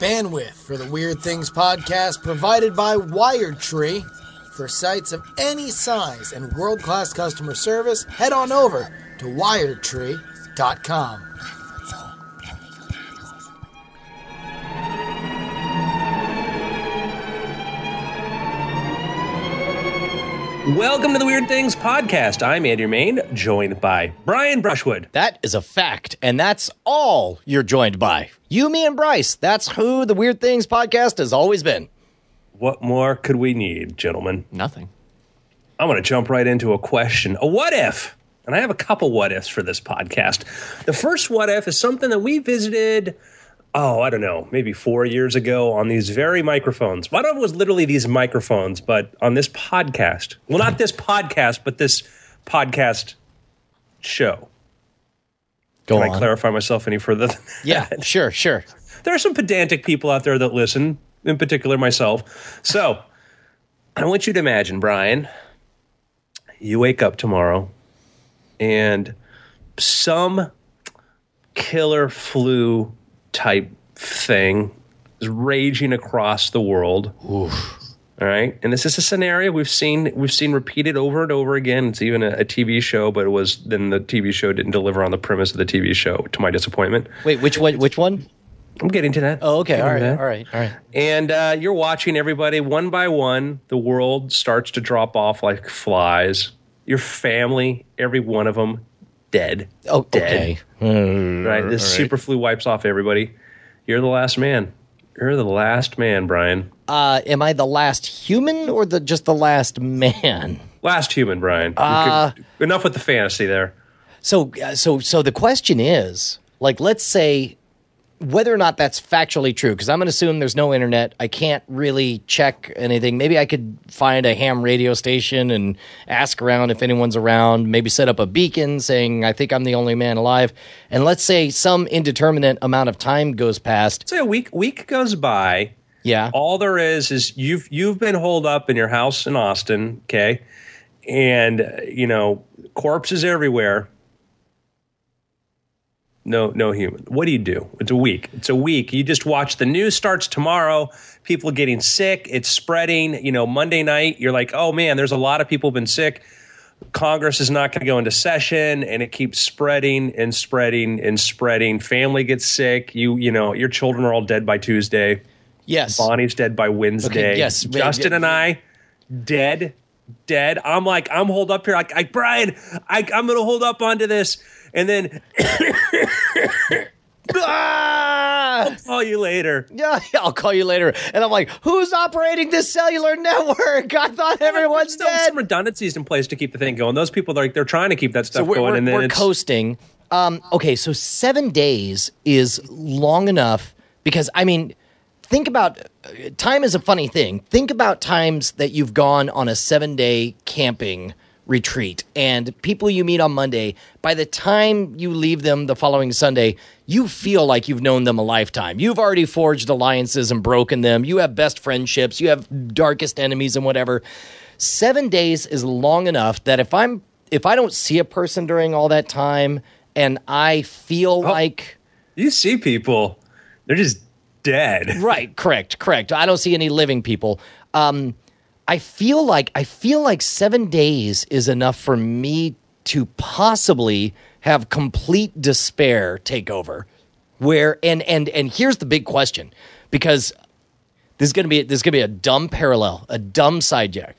Bandwidth for the Weird Things podcast provided by Wired Tree. For sites of any size and world class customer service, head on over to wiredtree.com. Welcome to the Weird Things podcast. I'm Andrew Mayne, joined by Brian Brushwood. That is a fact, and that's all you're joined by. You, me, and Bryce. That's who the Weird Things podcast has always been. What more could we need, gentlemen? Nothing. I'm going to jump right into a question. A what if? And I have a couple what ifs for this podcast. The first what if is something that we visited, oh, I don't know, maybe four years ago on these very microphones. One of it was literally these microphones, but on this podcast. Well, not this podcast, but this podcast show. Go Can on. I clarify myself any further? than Yeah, sure, sure. there are some pedantic people out there that listen, in particular myself. So I want you to imagine, Brian, you wake up tomorrow and some killer flu type thing is raging across the world. All right, and this is a scenario we've seen we've seen repeated over and over again. It's even a, a TV show, but it was then the TV show didn't deliver on the premise of the TV show, to my disappointment. Wait, which one? Which one? I'm getting to that. Oh, okay. All right. All right. All right. And uh, you're watching everybody one by one. The world starts to drop off like flies. Your family, every one of them, dead. Oh, dead. okay. Right. This super flu wipes off everybody. You're the last man. You're the last man, Brian. Uh, am I the last human or the just the last man? Last human, Brian. You Uh, could- enough with the fantasy there. So, uh, so, so the question is, like, let's say whether or not that's factually true, because I'm going to assume there's no internet. I can't really check anything. Maybe I could find a ham radio station and ask around if anyone's around. Maybe set up a beacon saying, "I think I'm the only man alive." And let's say some indeterminate amount of time goes past. Say a week week goes by. Yeah. all there is is you've you've been holed up in your house in Austin, okay, and you know corpses everywhere. No, no human. What do you do? It's a week. It's a week. You just watch the news starts tomorrow. People getting sick. It's spreading. You know, Monday night, you're like, oh man, there's a lot of people been sick. Congress is not going to go into session, and it keeps spreading and spreading and spreading. Family gets sick. You, you know, your children are all dead by Tuesday. Yes. Bonnie's dead by Wednesday. Okay, yes. Justin and I, dead, dead. I'm like, I'm holed up here. Like, like Brian, I, I'm going to hold up onto this. And then Ah! I'll call you later. Yeah, I'll call you later. And I'm like, who's operating this cellular network? I thought everyone's Still dead. some redundancies in place to keep the thing going. Those people, they're, like, they're trying to keep that stuff So we're, going. we're, and then we're it's, coasting. Um, okay, so seven days is long enough because I mean, think about time is a funny thing. Think about times that you've gone on a seven day camping retreat and people you meet on Monday. By the time you leave them the following Sunday, you feel like you've known them a lifetime. You've already forged alliances and broken them. You have best friendships. You have darkest enemies and whatever. Seven days is long enough that if I'm if I don't see a person during all that time and I feel like you see people, they're just dead. right, correct, correct. I don't see any living people. Um, I feel like I feel like seven days is enough for me to possibly have complete despair take over. Where and and and here's the big question, because this is gonna be this is gonna be a dumb parallel, a dumb side jack.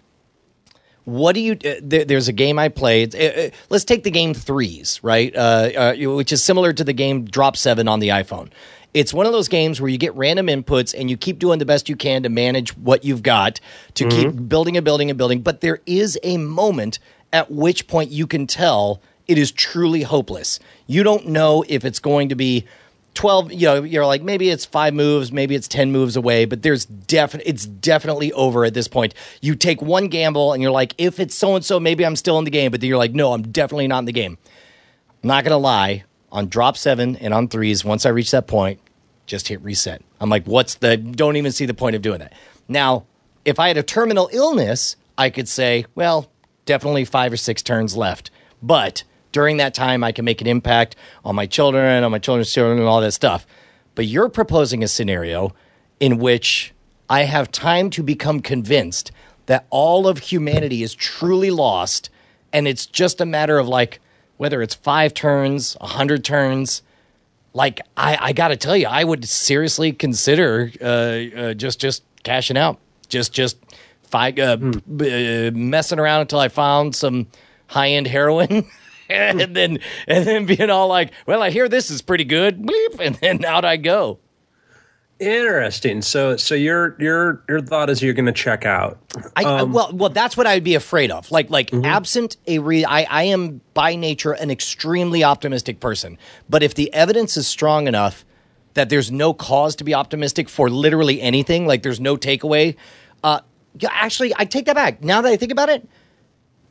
What do you? Uh, there, there's a game I played. Uh, uh, let's take the game Threes, right? Uh, uh, which is similar to the game Drop Seven on the iPhone. It's one of those games where you get random inputs and you keep doing the best you can to manage what you've got to keep mm-hmm. building and building and building. But there is a moment at which point you can tell it is truly hopeless. You don't know if it's going to be 12 you know you're like maybe it's 5 moves maybe it's 10 moves away but there's definitely it's definitely over at this point you take one gamble and you're like if it's so and so maybe I'm still in the game but then you're like no I'm definitely not in the game I'm not going to lie on drop 7 and on 3s once I reach that point just hit reset. I'm like what's the don't even see the point of doing that. Now if I had a terminal illness I could say well definitely 5 or 6 turns left. But during that time I can make an impact on my children, on my children's children, and all that stuff. But you're proposing a scenario in which I have time to become convinced that all of humanity is truly lost, and it's just a matter of like whether it's five turns, a hundred turns. Like I, I got to tell you, I would seriously consider uh, uh, just just cashing out, just just fi- uh, b- uh, messing around until I found some high end heroin. and then and then being all like, "Well, I hear this is pretty good," bleep, and then out I go. Interesting. So, so your your your thought is you're going to check out. I, I- well, well, that's what I'd be afraid of. Like, like absent a re, I, I am by nature an extremely optimistic person. But if the evidence is strong enough that there's no cause to be optimistic for literally anything, like there's no takeaway. Uh, actually, I take that back. Now that I think about it,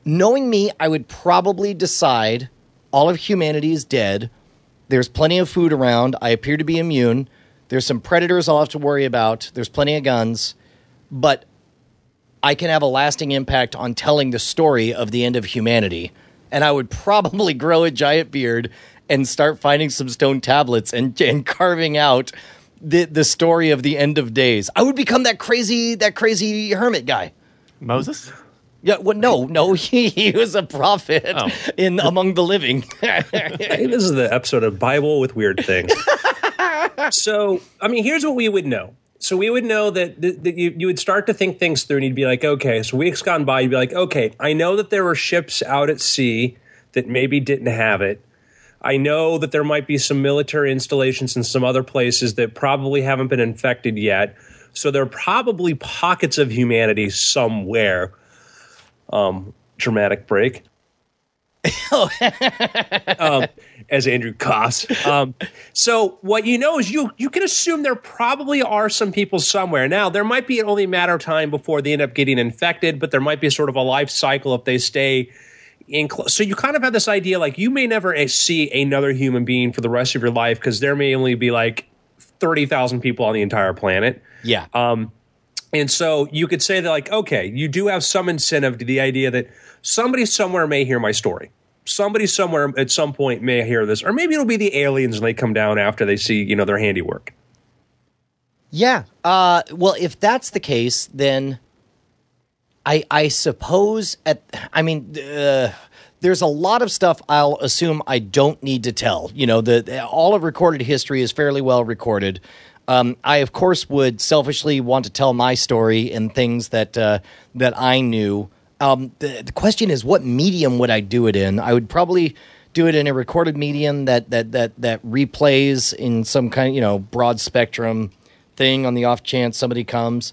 knowing me, I would probably decide all of humanity is dead. There's plenty of food around. I appear to be immune. There's some predators I'll have to worry about. There's plenty of guns. But I can have a lasting impact on telling the story of the end of humanity. And I would probably grow a giant beard and start finding some stone tablets and, and carving out the, the story of the end of days. I would become that crazy that crazy hermit guy. Moses? Yeah, well, no, no, he, he was a prophet Oh. in among the living. Hey, this is the episode of Bible with weird things. So, I mean, here's what we would know. So we would know that, that, that you, you would start to think things through, and you'd be like, okay. So weeks gone by, you'd be like, okay, I know that there were ships out at sea that maybe didn't have it. I know that there might be some military installations in some other places that probably haven't been infected yet. So there are probably pockets of humanity somewhere. Um, dramatic break. um, as Andrew coughs. Um, so what you know is you you can assume there probably are some people somewhere. Now there might be only a matter of time before they end up getting infected, but there might be sort of a life cycle if they stay in. close. so you kind of have this idea like you may never uh, see another human being for the rest of your life because there may only be like thirty thousand people on the entire planet. yeah. And so you could say that, like, okay, you do have some incentive to the idea that somebody somewhere may hear my story. Somebody somewhere at some point may hear this, or maybe it'll be the aliens and they come down after they see, you know, their handiwork. Yeah. Uh, well, if that's the case, then I I suppose at I mean uh, there's a lot of stuff I'll assume I don't need to tell. You know, the all of recorded history is fairly well recorded. Um, I of course would selfishly want to tell my story and things that uh, that I knew. Um, the, the question is, what medium would I do it in? I would probably do it in a recorded medium that that that that replays in some kind of you know broad spectrum thing on the off chance somebody comes.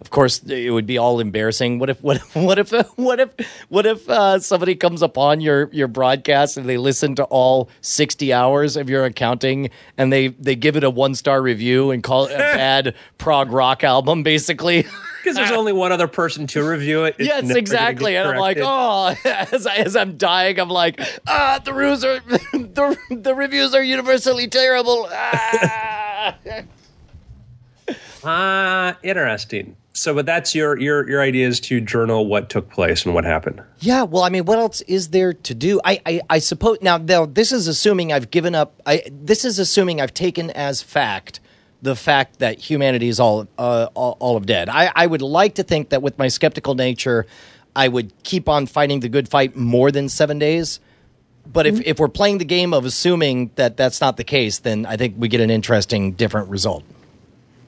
Of course, it would be all embarrassing. What if what if what if what if what if uh, somebody comes upon your your broadcast and they listen to all sixty hours of your accounting and they they give it a one star review and call it a bad prog rock album, basically. Because there's only one other person to review it. It's yes, exactly. And I'm like, oh, as, I, as I'm dying, I'm like, ah, the reviews are the, the reviews are universally terrible. Ah. ah, interesting. So, but that's your your your idea is to journal what took place and what happened. Yeah, well, I mean, what else is there to do? I, I, I suppose now, now this is assuming I've given up. I this is assuming I've taken as fact the fact that humanity is all uh, all, all of dead. I, I would like to think that with my skeptical nature, I would keep on fighting the good fight more than seven days. But if, if we're playing the game of assuming that that's not the case, then I think we get an interesting, different result.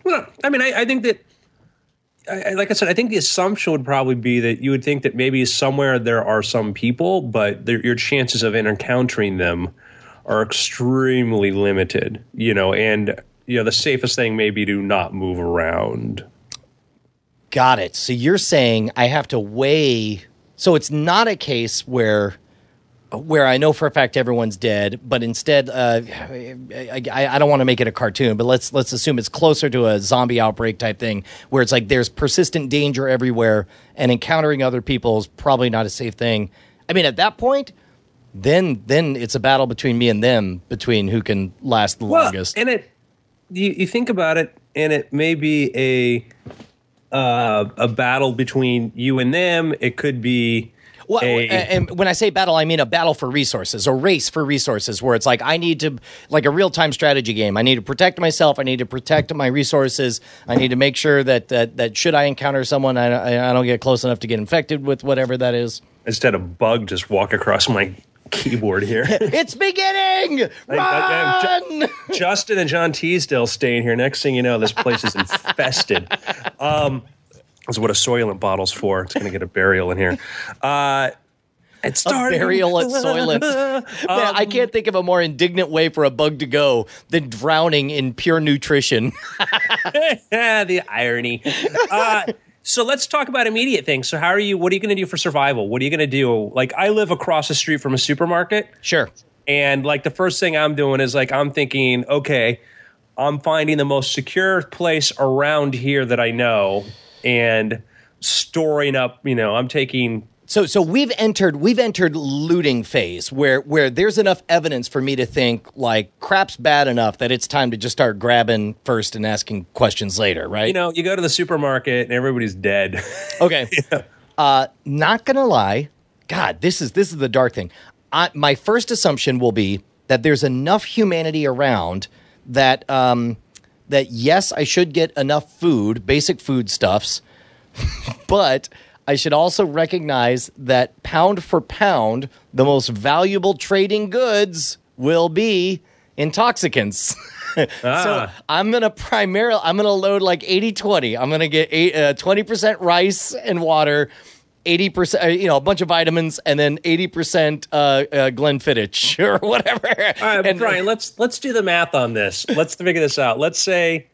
Well, I mean, I, I think that, I, like I said, I think the assumption would probably be that you would think that maybe somewhere there are some people, but your chances of encountering them are extremely limited. You know, and you know the safest thing may be to not move around. Got it. So you're saying I have to weigh. So it's not a case where where I know for a fact everyone's dead, but instead, uh, I, I, I don't want to make it a cartoon, but let's let's assume it's closer to a zombie outbreak type thing, where it's like there's persistent danger everywhere, and encountering other people is probably not a safe thing. I mean, at that point, then then it's a battle between me and them, between who can last the Well, longest. and it you, you think about it, and it may be a uh, a battle between you and them. It could be Well, a- and when I say battle, I mean a battle for resources, a race for resources, where it's like I need to, like a real time strategy game. I need to protect myself. I need to protect my resources. I need to make sure that that, that should I encounter someone, I, I, don't get close enough to get infected with whatever that is. instead of bug just walk across my keyboard here. It's beginning. I- I- Run! Justin and John Teasdale staying here. Next thing you know, this place is infested. Um, that's what a Soylent bottle's for. It's going to get a burial in here. Uh, it a burial at Soylent. Man, I can't think of a more indignant way for a bug to go than drowning in pure nutrition. the irony. Uh, so let's talk about immediate things. So how are you? What are you going to do for survival? What are you going to do? Like I live across the street from a supermarket. sure. And like the first thing I'm doing is like I'm thinking, okay, I'm finding the most secure place around here that I know and storing up, you know, I'm taking So so we've entered we've entered looting phase where where there's enough evidence for me to think like crap's bad enough that it's time to just start grabbing first and asking questions later, right? you know, you go to the supermarket and everybody's dead. Okay. Uh, not gonna lie, God, this is this is the dark thing. I, my first assumption will be that there's enough humanity around that um, that yes, I should get enough food, basic foodstuffs, but I should also recognize that pound for pound, the most valuable trading goods will be intoxicants. So Ah. I'm gonna primarily I'm gonna load like 80-20. I'm gonna get eight, uh, 20% rice and water, 80% uh, you know a bunch of vitamins, and then 80% uh, uh, Glenfiddich or whatever. All right, And- Brian, let's let's do the math on this. Let's figure this out. Let's say,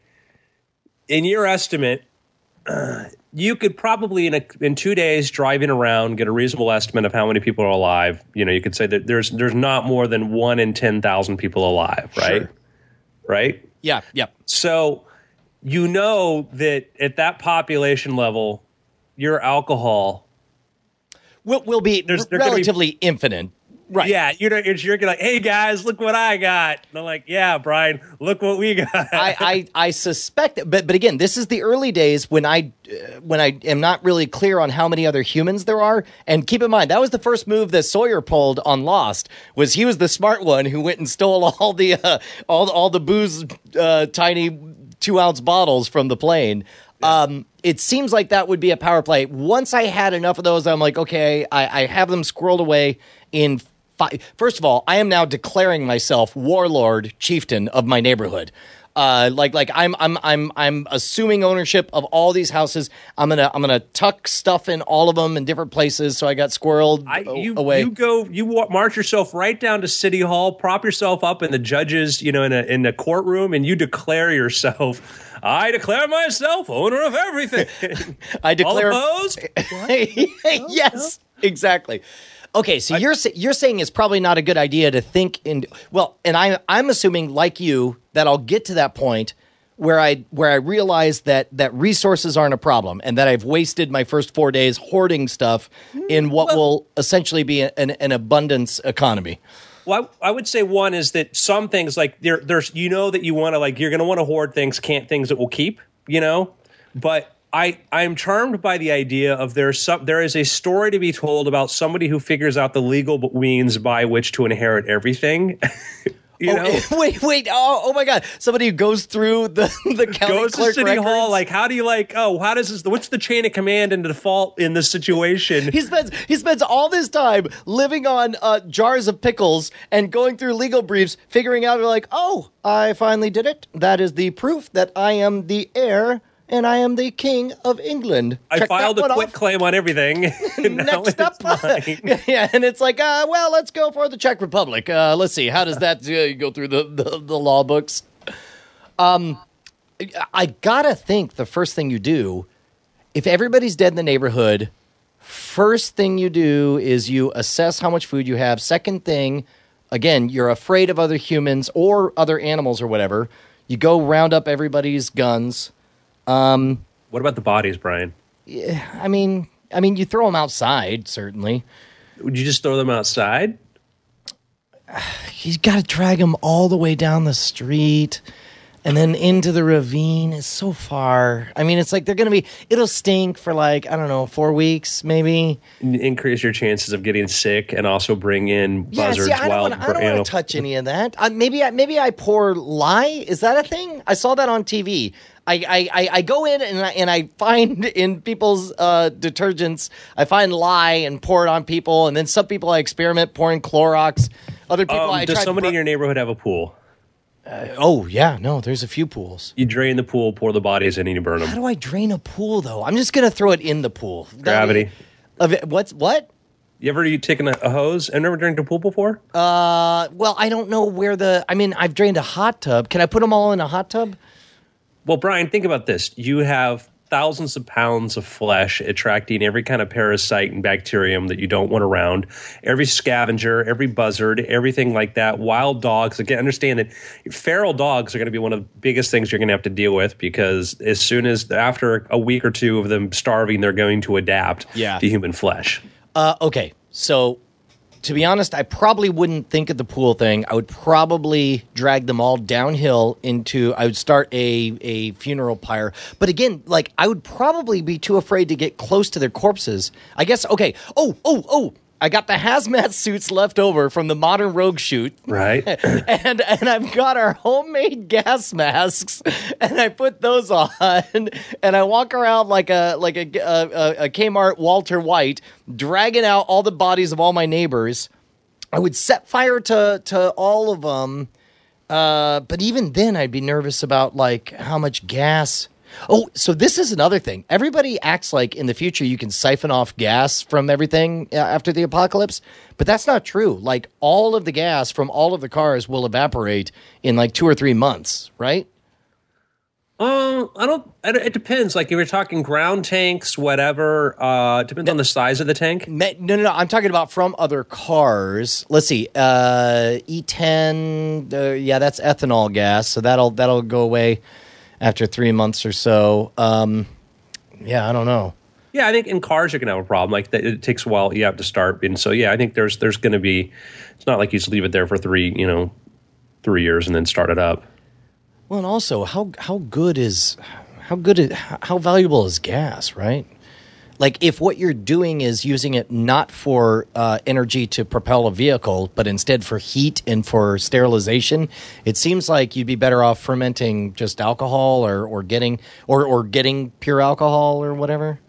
in your estimate, uh, you could probably in a, in two days driving around get a reasonable estimate of how many people are alive. You know, you could say that there's there's not more than one in ten thousand people alive, right? Sure. Right. yeah, yeah. So you know that at that population level, your alcohol Will will be There's- they're gonna be- relatively infinite. Right. Yeah, you know, you're, you're like, hey guys, look what I got. And I'm like, yeah, Brian, look what we got. I, I, I suspect, but but again, this is the early days when I uh, when I am not really clear on how many other humans there are. And keep in mind, that was the first move that Sawyer pulled on Lost. Was he was the smart one who went and stole all the uh, all all the booze, uh, tiny two ounce bottles from the plane. Um, it seems like that would be a power play. Once I had enough of those, I'm like, okay, I, I have them squirreled away in. Fi- First of all, I am now declaring myself warlord chieftain of my neighborhood. Uh, like like I'm I'm I'm I'm assuming ownership of all these houses. I'm gonna I'm gonna tuck stuff in all of them in different places. So I got squirreled I, a- you, away. you go, you wa- march yourself right down to City Hall, prop yourself up in the judges, you know, in a in the courtroom, and you declare yourself. I declare myself owner of everything. I declare. All declare opposed? yes, exactly. Okay, so you're you're saying it's probably not a good idea to think in well, and I I'm assuming like you that I'll get to that point where I where I realize that that resources aren't a problem and that I've wasted my first 4 days hoarding stuff hmm, in what will essentially be an, an abundance economy. Well, I, I would say one is that some things like there, there's you know that you want to like you're going to want to hoard things, can't things that will keep, you know. But I I'm charmed by the idea of there's some there is a story to be told about somebody who figures out the legal means by which to inherit everything. you know, Oh, wait, wait. Oh, oh my god. Somebody who goes through the the county goes to city hall like how do you like oh how does this what's the chain of command and default in this situation He spends he spends all this time living on uh, jars of pickles and going through legal briefs, figuring out like, oh, I finally did it. That is the proof that I am the heir and I am the king of England. I Check filed a quit off. claim on everything. Next up, it's yeah, and it's like, uh, well, let's go for the Czech Republic. Uh, let's see, how does that uh, go through the, the, the law books? Um, I gotta think the first thing you do, if everybody's dead in the neighborhood, first thing you do is you assess how much food you have. Second thing, again, you're afraid of other humans or other animals or whatever. You go round up everybody's guns. What about the bodies brian I mean, I mean, you throw them outside, certainly. would you just throw them outside He's got to drag them all the way down the street. and then into the ravine is so far. I mean, it's like they're gonna be. It'll stink for like I don't know, four weeks maybe. Increase your chances of getting sick, and also bring in Yeah, buzzards. see, I don't wild want. I don't want to touch any of that. Uh, maybe, I, maybe I pour lye. Is that a thing? I saw that on TV. I, I, I, go in and I, and I find in people's uh, detergents, I find lye and pour it on people, and then some people I experiment pouring Clorox. Other people Um, I does somebody bur- in your neighborhood have a pool? oh yeah, no, there's a few pools. You drain the pool, pour the bodies in, and you burn them. How do I drain a pool though? I'm just gonna throw it in the pool. Gravity. Of it, what's what? You ever you taken a, a hose and never drank a pool before? Uh, well, I don't know where the. I mean, I've drained a hot tub. Can I put them all in a hot tub? Well, Brian, think about this. You have thousands of pounds of flesh attracting every kind of parasite and bacterium that you don't want around, every scavenger, every buzzard, everything like that. Wild dogs. Again, understand that feral dogs are going to be one of the biggest things you're going to have to deal with because as soon as after a week or two of them starving, they're going to adapt Yeah. to human flesh. Uh, okay, so to be honest, I probably wouldn't think of the pool thing. I would probably drag them all downhill into. I would start a a funeral pyre, but again, like I would probably be too afraid to get close to their corpses. I guess. Okay. Oh, oh, oh. I got the hazmat suits left over from the modern rogue shoot. Right? and and I've got our homemade gas masks, and I put those on, and I walk around like a like a a, a Kmart Walter White, dragging out all the bodies of all my neighbors. I would set fire to to all of them, uh, but even then, I'd be nervous about like how much gas. Oh, so this is another thing. Everybody acts like in the future you can siphon off gas from everything uh, after the apocalypse, but that's not true. Like all of the gas from all of the cars will evaporate in like two or three months, right? Um, I don't. It, depends. Like if you're talking ground tanks, whatever. Uh, depends on the size of the tank. No, no, no. I'm talking about from other cars. Let's see. Uh, E10. Uh, yeah, that's ethanol gas, so that'll that'll go away after three months or so. Um, yeah, I don't know. Yeah, I think in cars you're gonna have a problem. Like that, it takes a while. You have to start, and so yeah, I think there's there's gonna be. It's not like you just leave it there for three, you know, three years and then start it up. Well, and also, how how good is how good is, how valuable is gas, right? Like, if what you're doing is using it not for uh, energy to propel a vehicle, but instead for heat and for sterilization, it seems like you'd be better off fermenting just alcohol or, or getting or, or getting pure alcohol or whatever.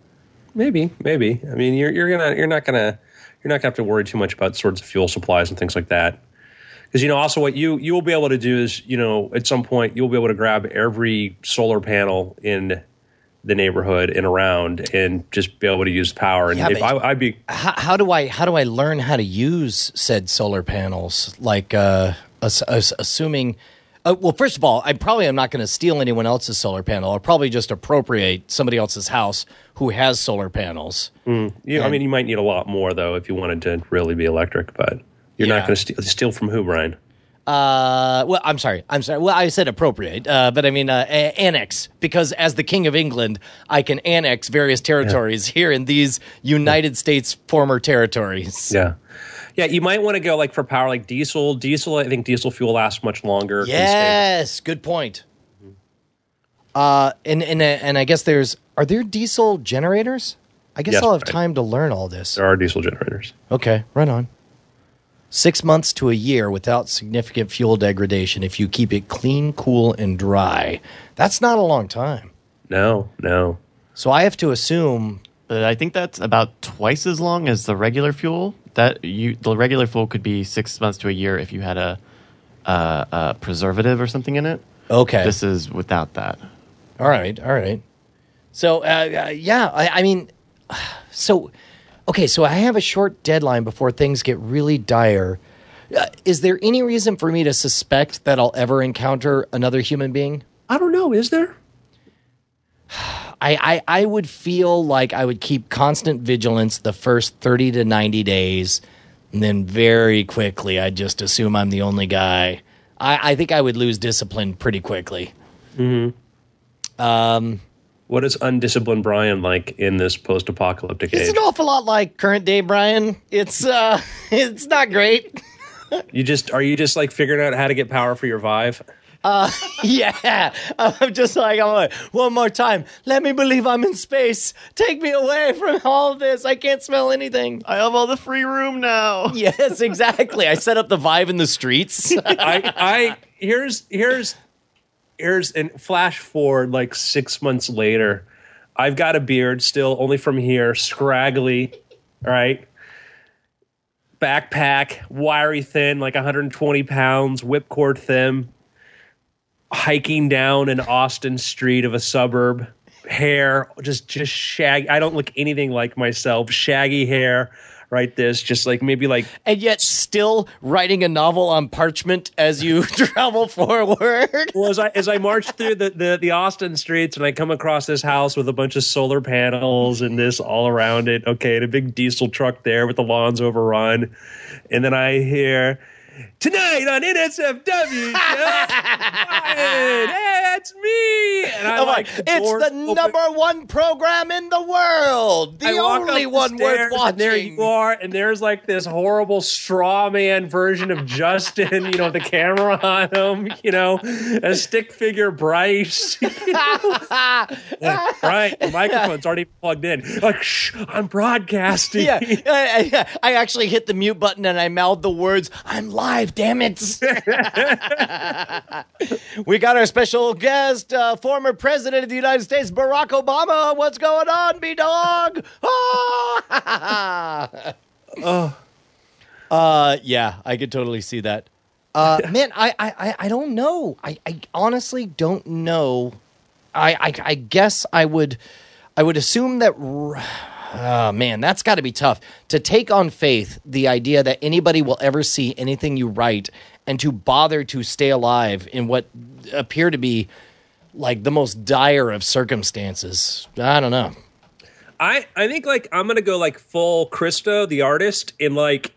Maybe, maybe. I mean, you're you're gonna you're not gonna you're not gonna have to worry too much about sorts of fuel supplies and things like that. Because you know, also what you you will be able to do is you know at some point you'll be able to grab every solar panel in the neighborhood and around and just be able to use power. And Yeah, if I, I'd be How, how do I how do I learn how to use said solar panels? Like, uh, ass- ass- assuming. Uh, well, first of all, I probably am not going to steal anyone else's solar panel. I'll probably just appropriate somebody else's house who has solar panels. You know, I mean, you might need a lot more though if you wanted to really be electric, but you're Yeah. not going to steal, steal from who, Brian? Uh, well, I'm sorry. I'm sorry. Well, I said appropriate, uh, but I mean uh, a- annex because as the king of England, I can annex various territories here in these United States former territories. Yeah, yeah. You might want to go like for power, like diesel. Diesel, I think diesel fuel lasts much longer. Yes, good point. Uh, and and and I guess there's are there diesel generators? I guess Yes, I'll have right. time to learn all this. There are diesel generators. Okay, right on. Six months to a year without significant fuel degradation if you keep it clean, cool, and dry. That's not a long time. No, no. So I have to assume. But I think that's about twice as long as the regular fuel. That you the regular fuel could be six months to a year if you had a, a, a preservative or something in it. Okay. This is without that. All right, all right. So, uh, uh, yeah, I, I mean, so, okay, so I have a short deadline before things get really dire. Uh, is there any reason for me to suspect that I'll ever encounter another human being? I don't know. Is there? I, I, I would feel like I would keep constant vigilance the first 30 to 90 days, and then very quickly I'd just assume I'm the only guy. I, I think I would lose discipline pretty quickly. What is undisciplined Brian like in this post-apocalyptic It's age? an awful lot like current day Brian. It's uh it's not great. You just are you just like figuring out how to get power for your Vive? Uh, yeah, I'm just like, I'm like, one more time. Let me believe I'm in space. Take me away from all of this. I can't smell anything. I have all the free room now. Yes, exactly. I set up the Vive in the streets. I, I here's here's here's and flash forward like six months later. I've got a beard still, only from here, scraggly, right? Backpack, wiry thin, like 120 pounds, whipcord thin, hiking down an Austin street of a suburb, hair just just shaggy. I don't look anything like myself. Shaggy hair, right? This just like maybe like and yet still writing a novel on parchment as you travel forward. well, as I as I march through the, the the Austin streets and I come across this house with a bunch of solar panels and this all around it, okay, and a big diesel truck there with the lawns overrun, and then I hear. Tonight on NSFW, Jeff Ryan, hey, it's me. And I'm like, it's the open. number one program in the world. The I walk up only the one worth watching. And there you are, and there's like this horrible straw man version of Justin, you know, the camera on him, you know, a stick figure Bryce. you know. Like, right, the microphone's already plugged in. Like, shh, I'm broadcasting. yeah, I, I- I actually hit the mute button and I mouthed the words, I'm live, damn it. we got our special guest, uh, former president of the United States, Barack Obama. What's going on, B Dog? Oh. Uh, yeah, I could totally see that. Uh, man, I, I, I- I don't know. I, I honestly don't know. I, I, I guess I would, I would assume that. r- Oh man, that's got to be tough to take on faith the idea that anybody will ever see anything you write and to bother to stay alive in what appear to be like the most dire of circumstances. I don't know. I I think like I'm gonna go like full Christo, the artist, in like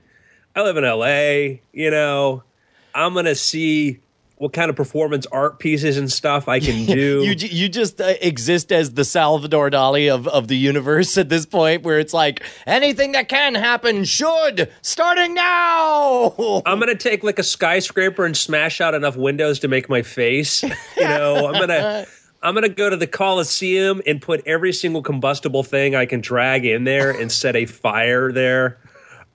I live in LA, you know. I'm gonna see what kind of performance art pieces and stuff I can do. You you just uh, exist as the Salvador Dali of, of the universe at this point, where it's like anything that can happen should starting now. I'm gonna take like a skyscraper and smash out enough windows to make my face. You know, I'm gonna I'm gonna go to the Coliseum and put every single combustible thing I can drag in there and set a fire there.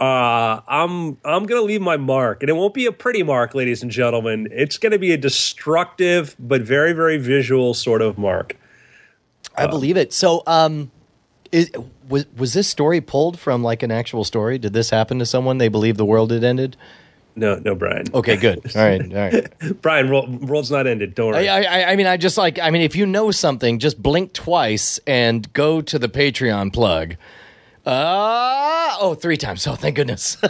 Uh, I'm I'm gonna leave my mark, and it won't be a pretty mark, ladies and gentlemen. It's gonna be a destructive but very very visual sort of mark. I believe it. So, um, is, was was this story pulled from like an actual story? Did this happen to someone? They believe the world had ended. No, no, Brian. Okay, good. All right, all right. Brian, world's not ended. Don't worry. I, I, I mean, I just like, I mean, if you know something, just blink twice and go to the Patreon plug. Uh, oh, three times. Oh, thank goodness.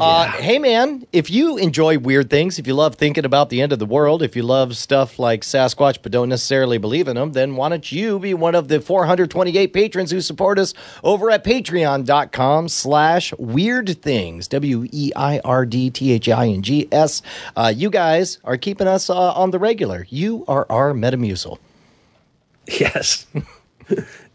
Uh, hey man, if you enjoy weird things, if you love thinking about the end of the world, if you love stuff like Sasquatch but don't necessarily believe in them, then why don't you be one of the 428 patrons who support us over at patreon.com slash weird things, W-E-I-R-D-T-H-I-N-G-S. Uh, you guys are keeping us uh, on the regular. You are our Metamucil. yes.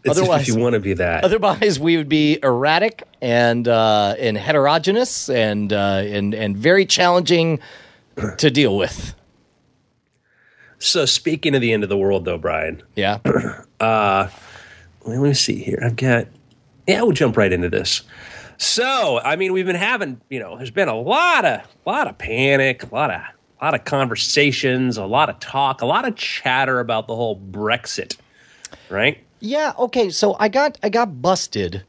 Otherwise- if you want to be that. Otherwise, we would be erratic and uh, and heterogeneous and uh, and and very challenging to deal with. So speaking of the end of the world, though, Brian, Yeah. let me see here. I've got. Yeah, we'll jump right into this. So, I mean, we've been having, you know, there's been a lot of, lot of panic, a lot of, a lot of conversations, a lot of talk, a lot of chatter about the whole Brexit, right? Yeah, okay. So I got I got busted.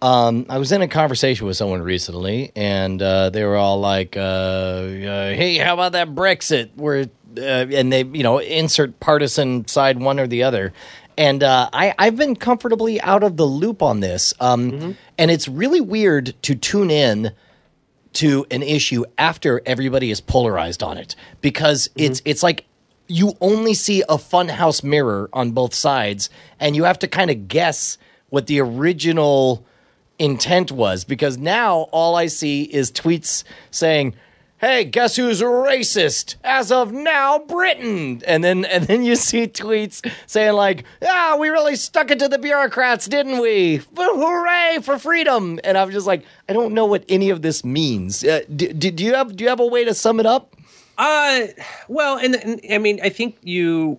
Um, I was in a conversation with someone recently, and uh, they were all like, uh, uh, "Hey, how about that Brexit?" Where uh, and they, you know, insert partisan side one or the other. And uh, I, I've been comfortably out of the loop on this, um, and it's really weird to tune in to an issue after everybody is polarized on it because it's it's like you only see a funhouse mirror on both sides and you have to kind of guess what the original intent was because now all I see is tweets saying hey, guess who's racist? As of now, Britain. And then and then you see tweets saying like, ah, we really stuck it to the bureaucrats, didn't we? Hooray for freedom! And I'm just like, I don't know what any of this means. Uh, do, do, do you have do you have a way to sum it up? Uh, well, and, and I mean, I think you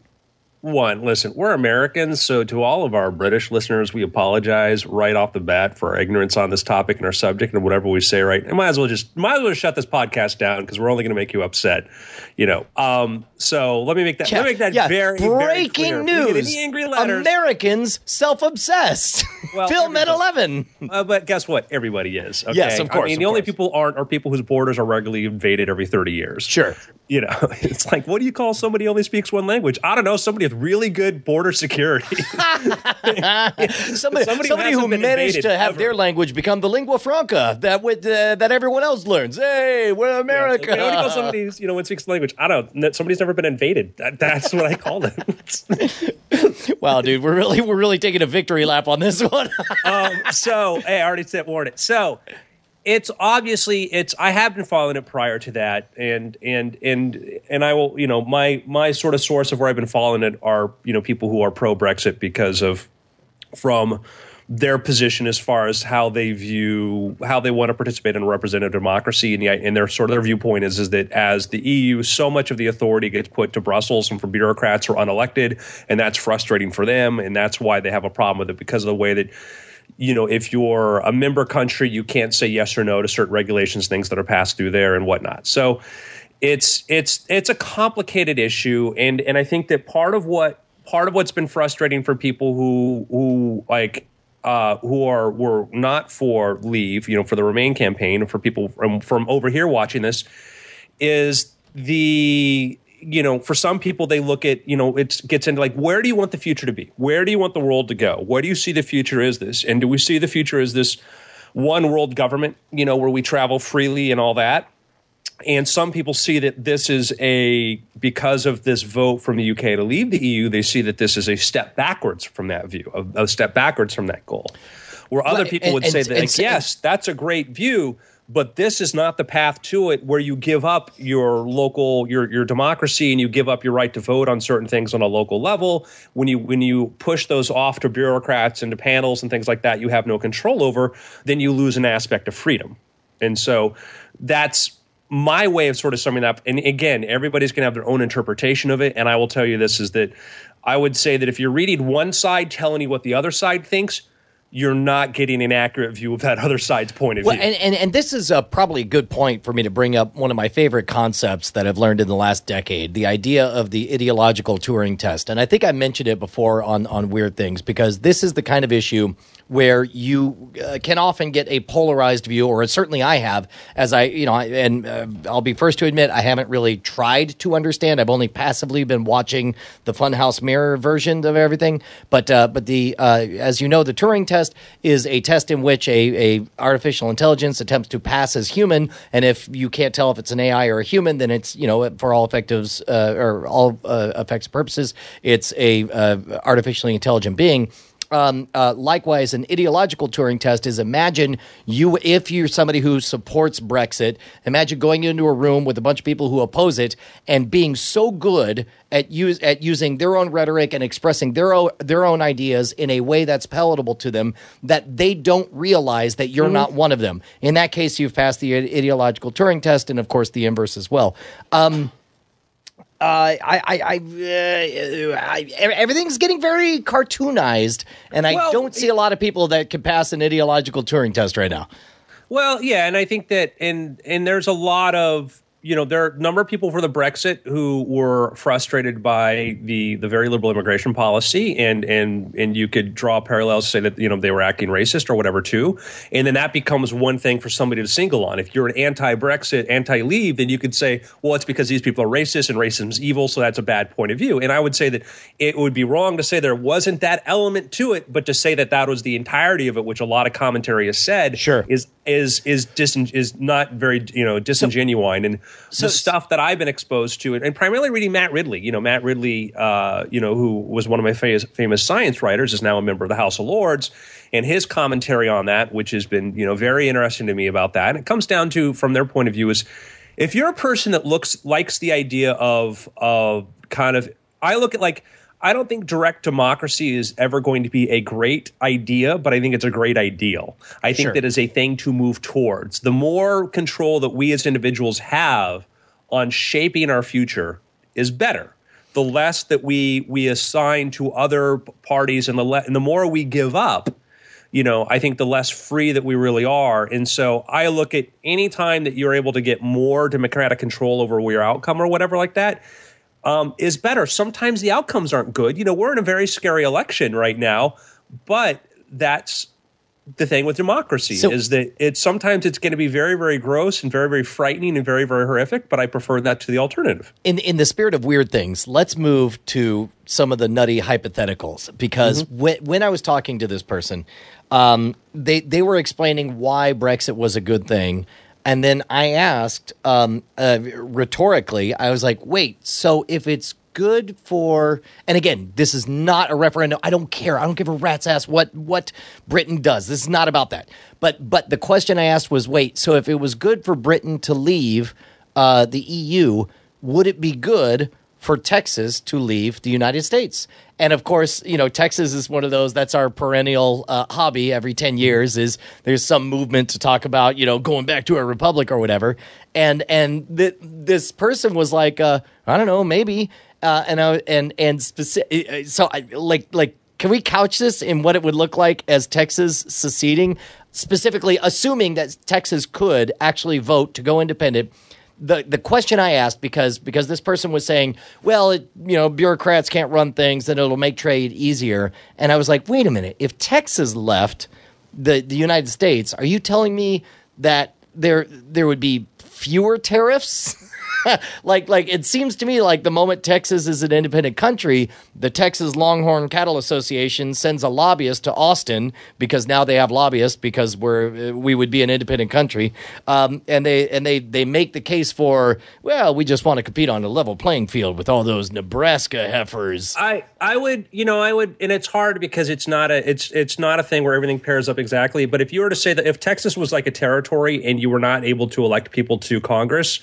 one, listen, we're Americans, so to all of our British listeners, we apologize right off the bat for our ignorance on this topic and our subject and whatever we say. Right, and might as well just might as well shut this podcast down because we're only going to make you upset. You know. Um. So let me make that. Yeah, let me make that yeah. very breaking very news. Angry letters? Americans self-obsessed. Well, Film at eleven. Uh, but guess what? Everybody is. Okay? Yes, of course. I mean, the only people aren't are people whose borders are regularly invaded every thirty years. Sure. You know, it's like, what do you call somebody who only speaks one language? I don't know. Somebody with really good border security. Somebody, Somebody somebody, who who managed to have ever. their language become the lingua franca that would uh, that everyone else learns. Hey, we're America. You know, what do you call somebody you know, when speaks the language? I don't know. Somebody's never been invaded. That, that's what I call them. wow, dude, we're really we're really taking a victory lap on this one. um, so, hey, I already said warned it. So, it's obviously it's. I have been following it prior to that, and and and and I will. You know, my my sort of source of where I've been following it are you know people who are pro Brexit because of from their position as far as how they view how they want to participate in a representative democracy and, the, and their sort of their viewpoint is is that as the EU so much of the authority gets put to Brussels and from bureaucrats who are unelected and that's frustrating for them and that's why they have a problem with it because of the way that you know if you're a member country you can't say yes or no to certain regulations things that are passed through there and whatnot. So it's it's it's a complicated issue. And and I think that part of what part of what's been frustrating for people who who like uh, who are were not for leave, you know, for the Remain campaign, for people from from over here watching this, is the you know for some people they look at you know it gets into like where do you want the future to be? Where do you want the world to go? Where do you see the future is this? And do we see the future as this one world government you know where we travel freely and all that? And some people see that this is a because of this vote from the UK to leave the EU, they see that this is a step backwards from that view, a, a step backwards from that goal. Where other people would say that, like, yes, that's a great view, but this is not the path to it where you give up your local your your democracy and you give up your right to vote on certain things on a local level. When you when you push those off to bureaucrats and to panels and things like that, you have no control over. Then you lose an aspect of freedom, and so that's my way of sort of summing up. And again, everybody's going to have their own interpretation of it. And I will tell you this is that I would say that if you're reading one side telling you what the other side thinks, you're not getting an accurate view of that other side's point of Well, view. and, and, and this is uh, probably a good point for me to bring up one of my favorite concepts that I've learned in the last decade the idea of the ideological Turing test. And I think I mentioned it before on, on Weird Things because this is the kind of issue where you uh, can often get a polarized view, or certainly I have, as I, you know, and uh, I'll be first to admit I haven't really tried to understand. I've only passively been watching the Funhouse Mirror version of everything. But, uh, but the, uh, as you know, the Turing test is a test in which a, a artificial intelligence attempts to pass as human, and if you can't tell if it's an AI or a human, then it's you know for all effectives uh, or all uh, effects purposes, it's a artificially intelligent being. Um, uh, likewise, an ideological Turing test is imagine you, if you're somebody who supports Brexit, imagine going into a room with a bunch of people who oppose it and being so good at use at using their own rhetoric and expressing their own their own ideas in a way that's palatable to them that they don't realize that you're not one of them. In that case, you've passed the ideological Turing test, and of course the inverse as well. Um, uh, I, I, I, uh, I, everything's getting very cartoonized, and I Well, don't see a lot of people that can pass an ideological Turing test right now. Well, yeah, and I think that and and there's a lot of you know there are a number of people for the Brexit who were frustrated by the the very liberal immigration policy, and and and you could draw parallels, say that you know they were acting racist or whatever too, and then that becomes one thing for somebody to single on. If you're an anti-Brexit, anti-leave, then you could say, well, it's because these people are racist and racism's evil, so that's a bad point of view. And I would say that it would be wrong to say there wasn't that element to it, but to say that that was the entirety of it, which a lot of commentary has said, Sure. is is is disin- is not very you know disingenuine and so- the stuff that I've been exposed to and, primarily reading Matt Ridley. You know Matt Ridley uh, you know who was one of my famous, famous science writers is now a member of the House of Lords and his commentary on that which has been you know very interesting to me about that and it comes down to from their point of view is if you're a person that looks likes the idea of of kind of I look at like I don't think direct democracy is ever going to be a great idea, but I think it's a great ideal. I think Sure. that is a thing to move towards. The more control that we as individuals have on shaping our future is better. The less that we we assign to other parties and the le- and the more we give up, you know, I think the less free that we really are. And so I look at any time that you're able to get more democratic control over your outcome or whatever like that um, is better. Sometimes the outcomes aren't good. You know, we're in a very scary election right now, but that's the thing with democracy So- is that it's sometimes it's going to be very very gross and very very frightening and very very horrific but i prefer that to the alternative in in the spirit of weird things, let's move to some of the nutty hypotheticals because when when I was talking to this person, um, they they were explaining why Brexit was a good thing, and then I asked um, uh, rhetorically, I was like, "Wait, so if it's good for and again this is not a referendum. I don't care. I don't give a rat's ass what what britain does. This is not about that. But but the question i asked was wait so if it was good for britain to leave uh, the eu would it be good for Texas to leave the United States. And of course, you know, Texas is one of those that's our perennial uh, hobby every 10 years is there's some movement to talk about, you know, going back to a republic or whatever. And and th- this person was like uh, I don't know, maybe uh, and I and and specific so I like like can we couch this in what it would look like as Texas seceding specifically assuming that Texas could actually vote to go independent the the question I asked because because this person was saying, well, it, you know, bureaucrats can't run things, and it'll make trade easier. And I was like, wait a minute, if Texas left the the United States, are you telling me that there there would be fewer tariffs? like like it seems to me like the moment Texas is an independent country, the Texas Longhorn Cattle Association sends a lobbyist to Austin because now they have lobbyists because we're we would be an independent country, um, and they and they they make the case for well we just want to compete on a level playing field with all those Nebraska heifers. I I would you know I would and it's hard because it's not a it's it's not a thing where everything pairs up exactly. But if you were to say that if Texas was like a territory and you were not able to elect people to Congress,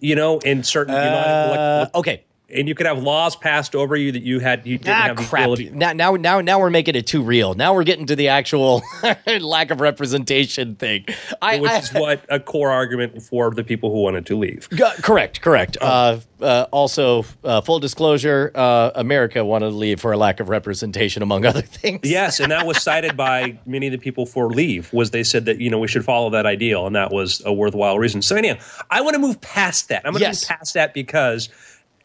you know, in certain Uh, okay. And you could have laws passed over you that you had you didn't Ah, have the crap! ability. Now, now, now, now we're making it too real. Now we're getting to the actual lack of representation thing. I, Which I- is what a core argument for the people who wanted to leave. Correct, correct. Oh. Uh, uh, also, uh, full disclosure: uh, America wanted to leave for a lack of representation, among other things. Yes, and that was cited by many of the people for leave. Was they said that you know we should follow that ideal, and that was a worthwhile reason. So anyhow, I want to move past that. I'm going to Yes. move past that because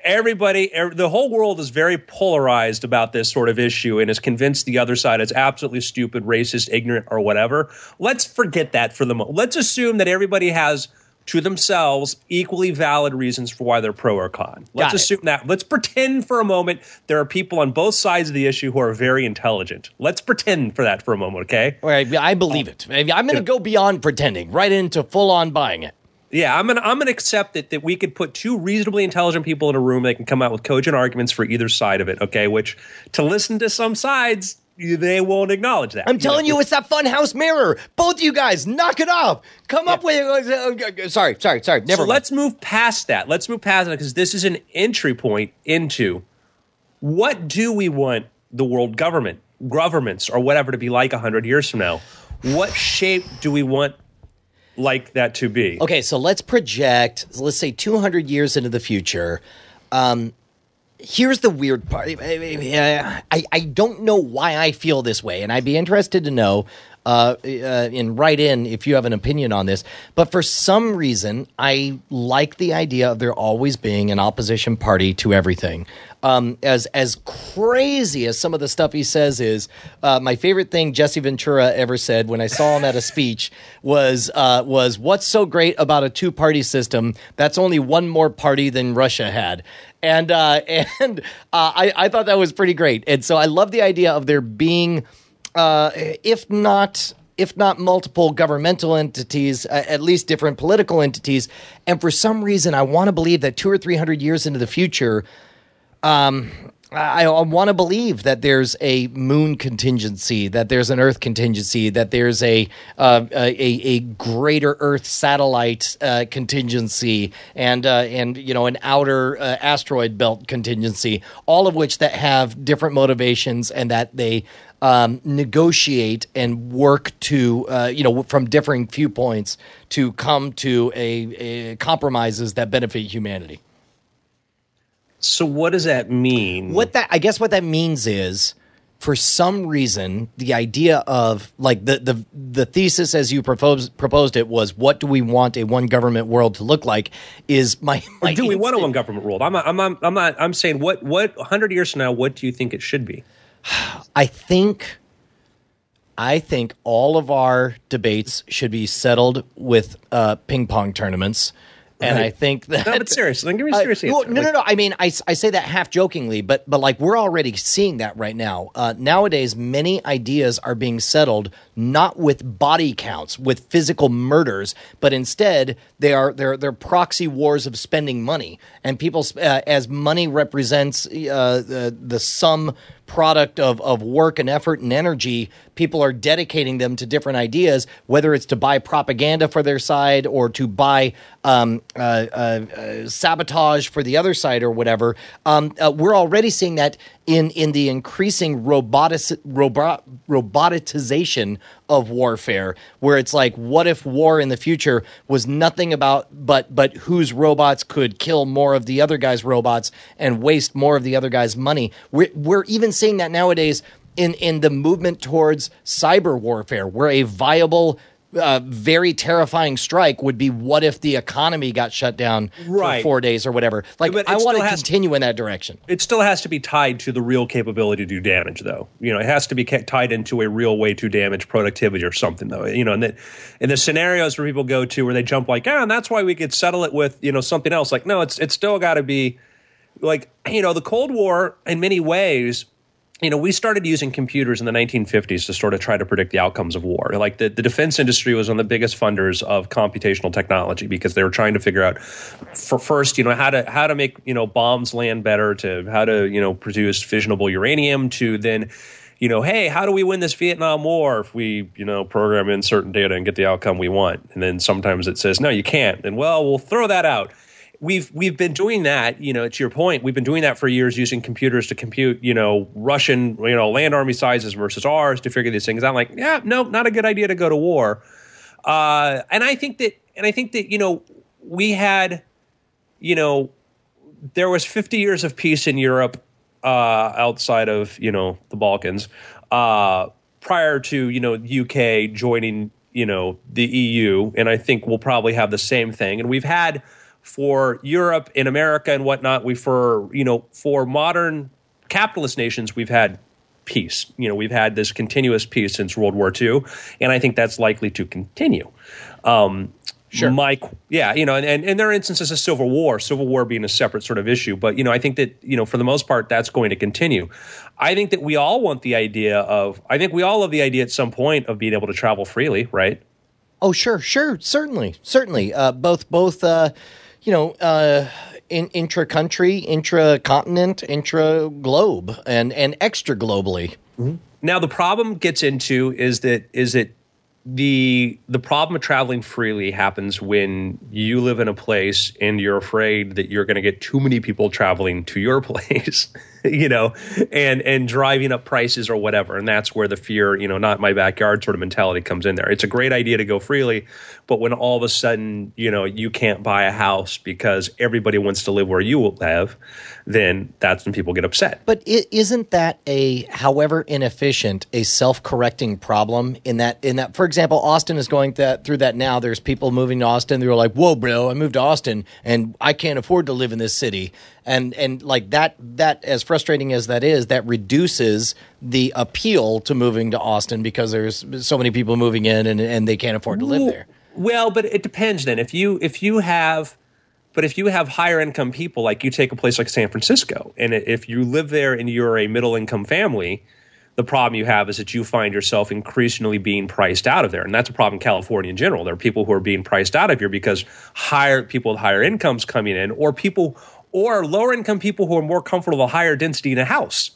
everybody, er, the whole world is very polarized about this sort of issue, and is convinced the other side is absolutely stupid, racist, ignorant, or whatever. Let's forget that for the moment. Let's assume that everybody has. To themselves, equally valid reasons for why they're pro or con. Let's Got it. assume that. Let's pretend for a moment there are people on both sides of the issue who are very intelligent. Let's pretend for that for a moment, okay? All right, I believe it. I'm going to go beyond pretending, right into full on buying it. Yeah, I'm gonna I'm gonna accept that that we could put two reasonably intelligent people in a room. They can come out with cogent arguments for either side of it. Okay, which to listen to some sides, you- they won't acknowledge that. I'm telling you, it's that funhouse mirror. Both of you guys, knock it off. Come up with. Uh, uh, sorry, sorry, sorry. Never. so mind. let's move past that. Let's move past that because this is an entry point into what do we want the world government, governments, or whatever to be like hundred years from now? What shape do we want like that to be? Okay, so let's project, let's say 200 years into the future. Um, here's the weird part. I, I don't know why I feel this way, and I'd be interested to know. Uh, uh, and write in if you have an opinion on this. But for some reason, I like the idea of there always being an opposition party to everything. Um, as as crazy as some of the stuff he says is, uh, my favorite thing Jesse Ventura ever said when I saw him at a speech was uh, was what's so great about a two party system? That's only one more party than Russia had. And uh, and uh, I, I thought that was pretty great. And so I love the idea of there being, uh, if not if not multiple governmental entities, uh, at least different political entities. And for some reason, I want to believe that two or three hundred years into the future, I, I want to believe that there's a moon contingency, that there's an Earth contingency, that there's a uh, a, a greater Earth satellite uh, contingency, and uh, and you know an outer uh, asteroid belt contingency. All of which that have different motivations and that they um, negotiate and work to uh, you know from differing viewpoints to come to a, a compromises that benefit humanity. So what does that mean? What that I guess what that means is for some reason the idea of like the the the thesis as you proposed proposed it was what do we want a one government world to look like is my, my do we want a one government world? I'm not, I'm not, I'm not. I'm saying what what 100 years from now, what do you think it should be? I think I think all of our debates should be settled with uh, ping pong tournaments. And Right. I think that No, but seriously, give me a Uh, serious well, answer. no, no, no. I mean, I, I say that half jokingly, but but like we're already seeing that right now. Uh, nowadays, many ideas are being settled not with body counts, with physical murders, but instead they are they're they're proxy wars of spending money, and people uh, as money represents uh, the the sum product of, of work and effort and energy, people are dedicating them to different ideas, whether it's to buy propaganda for their side or to buy um, uh, uh, uh, sabotage for the other side or whatever. Um, uh, we're already seeing that in, in the increasing robotic, robot, roboticization of warfare, where it's like, what if war in the future was nothing about but but whose robots could kill more of the other guy's robots and waste more of the other guy's money? We're, we're even seeing that nowadays in in the movement towards cyber warfare, where a viable uh, very terrifying strike would be what if the economy got shut down Right. for four days or whatever. Like But I want to continue in that direction. it still has to be tied to the real capability to do damage, though. You know, it has to be tied into a real way to damage productivity or something, though. You know, and that in the scenarios where people go to where they jump like, ah, and that's why we could settle it with you know something else. Like, no, it's it's still got to be like you know the Cold War in many ways. You know, we started using computers in the 1950s to sort of try to predict the outcomes of war. Like the, the defense industry was one of the biggest funders of computational technology because they were trying to figure out, for first, you know, how to how to make you know bombs land better, to how to you know produce fissionable uranium, to then, you know, hey, how do we win this Vietnam War if we you know program in certain data and get the outcome we want? And then sometimes it says no, you can't. And well, we'll throw that out we've we've been doing that you know to your point we've been doing that for years using computers to compute you know russian you know land army sizes versus ours to figure these things out. Like yeah no not a good idea to go to war. Uh, and i think that and i think that you know we had you know there was 50 years of peace in europe uh, outside of you know the balkans uh, prior to you know uk joining you know the eu and i think we'll probably have the same thing. And we've had for Europe and America and whatnot, we for you know for modern capitalist nations, we've had peace. You know, we've had this continuous peace since World War II, and I think that's likely to continue. Um, Sure. Mike, yeah, you know, and, and, and there are instances of civil war, civil war being a separate sort of issue, but you know, I think that you know, for the most part, that's going to continue. I think that we all want the idea of, I think we all have the idea at some point of being able to travel freely, right? Oh, sure, sure, certainly, certainly. Uh, both, both, uh, you know, uh, in intra country, intra continent, intra globe, and and extra globally. Now the problem gets into is that is that the the problem of traveling freely happens when you live in a place and you're afraid that you're going to get too many people traveling to your place you know and and driving up prices or whatever and that's where the fear you know not my backyard sort of mentality comes in there it's a great idea to go freely but when all of a sudden you know you can't buy a house because everybody wants to live where you live then that's when people get upset But is isn't that a, however inefficient, a self-correcting problem? In that, in that, for example, Austin is going that through that now. There's people moving to Austin. They're like, "Whoa, bro! I moved to Austin, and I can't afford to live in this city." And and like that, that as frustrating as that is, that reduces the appeal to moving to Austin because there's so many people moving in, and and they can't afford to live there. Well, but it depends then. If you if you have but if you have higher income people like you take a place like San Francisco and if you live there and you're a middle income family, the problem you have is that you find yourself increasingly being priced out of there. And that's a problem in California in general. There are people who are being priced out of here because higher people with higher incomes coming in or people or lower income people who are more comfortable with a higher density in a house.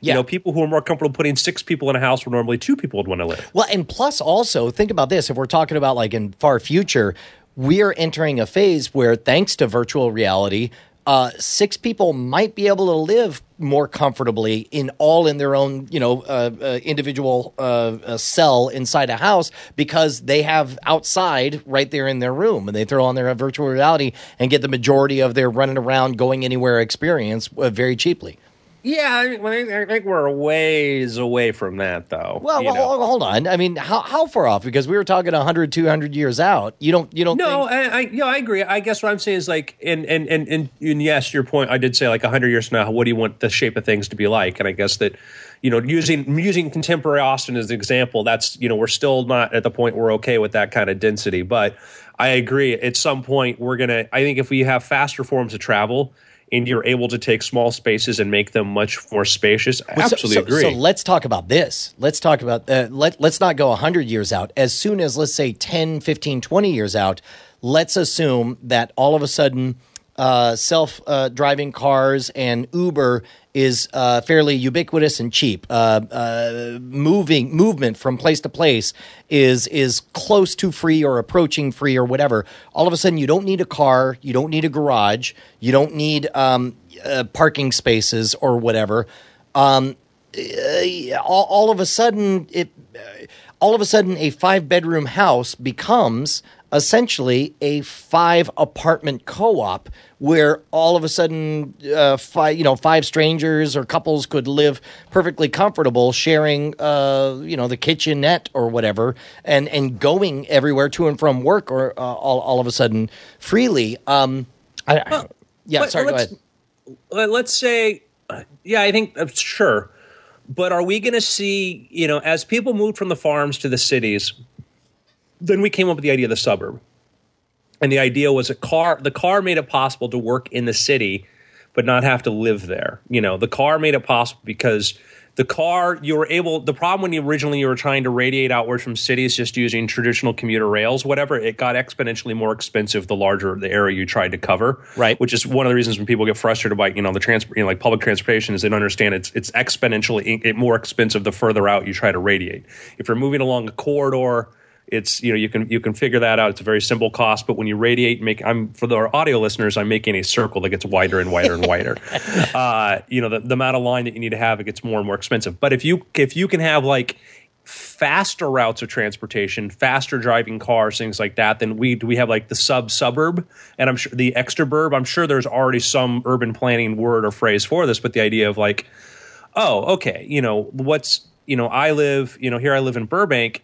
Yeah. You know, people who are more comfortable putting six people in a house where normally two people would want to live. Well, and plus also think about this: if we're talking about like in far future, we are entering a phase where, thanks to virtual reality, uh, six people might be able to live more comfortably in all in their own, you know, uh, uh, individual uh, uh, cell inside a house because they have outside right there in their room, and they throw on their virtual reality and get the majority of their running around, going anywhere experience uh, very cheaply. Yeah, I, mean, I think we're a ways away from that, though. Well, you well know. hold, hold on. I mean, how, how far off? Because we were talking 100, 200 years out. You don't, you don't No, think- I, I yeah, I agree. I guess what I'm saying is like, and and and and, and yes, your point. I did say like hundred years from now, what do you want the shape of things to be like? And I guess that, you know, using using contemporary Austin as an example, that's you know we're still not at the point we're okay with that kind of density. But I agree. At some point, we're gonna. I think if we have faster forms of travel. And you're able to take small spaces and make them much more spacious. I So- absolutely so, agree. So let's talk about this. Let's talk about uh, let let's not go 100 years out. As soon as let's say 10, 15, 20 years out, let's assume that all of a sudden uh, self uh, driving cars and Uber is uh, fairly ubiquitous and cheap. Uh, uh, moving movement from place to place is is close to free or approaching free or whatever. All of a sudden, you don't need a car, you don't need a garage, you don't need um, uh, parking spaces or whatever. Um, uh, all, all of a sudden, it all of a sudden a five bedroom house becomes essentially a five apartment co-op where all of a sudden uh, five you know five strangers or couples could live perfectly comfortable sharing uh, you know the kitchenette or whatever and and going everywhere to and from work or uh, all, all of a sudden freely. Um I, I- yeah but sorry let's- ahead let- let's say, uh, yeah, I think uh, sure, but are we going to see, you know, as people moved from the farms to the cities, then we came up with the idea of the suburb, and the idea was a car. The car made it possible to work in the city, but not have to live there. You know, the car made it possible because the car you were able. The problem when you originally you were trying to radiate outwards from cities just using traditional commuter rails, whatever, it got exponentially more expensive the larger the area you tried to cover Right. which is one of the reasons when people get frustrated by you know the transport, you know, like public transportation, is they don't understand it's it's exponentially in- more expensive the further out you try to radiate. If you're moving along a corridor, it's you know you can you can figure that out. It's a very simple cost, but when you radiate, make I'm for the audio listeners, I'm making a circle that gets wider and wider and wider. uh, you know the, the amount of line that you need to have it gets more and more expensive. But if you if you can have like faster routes of transportation, faster driving cars, things like that, then we do we have like the sub suburb and I'm sure the extra burb. I'm sure there's already some urban planning word or phrase for this, but the idea of like, oh, okay, you know, what's you know, I live, you know, here I live in Burbank.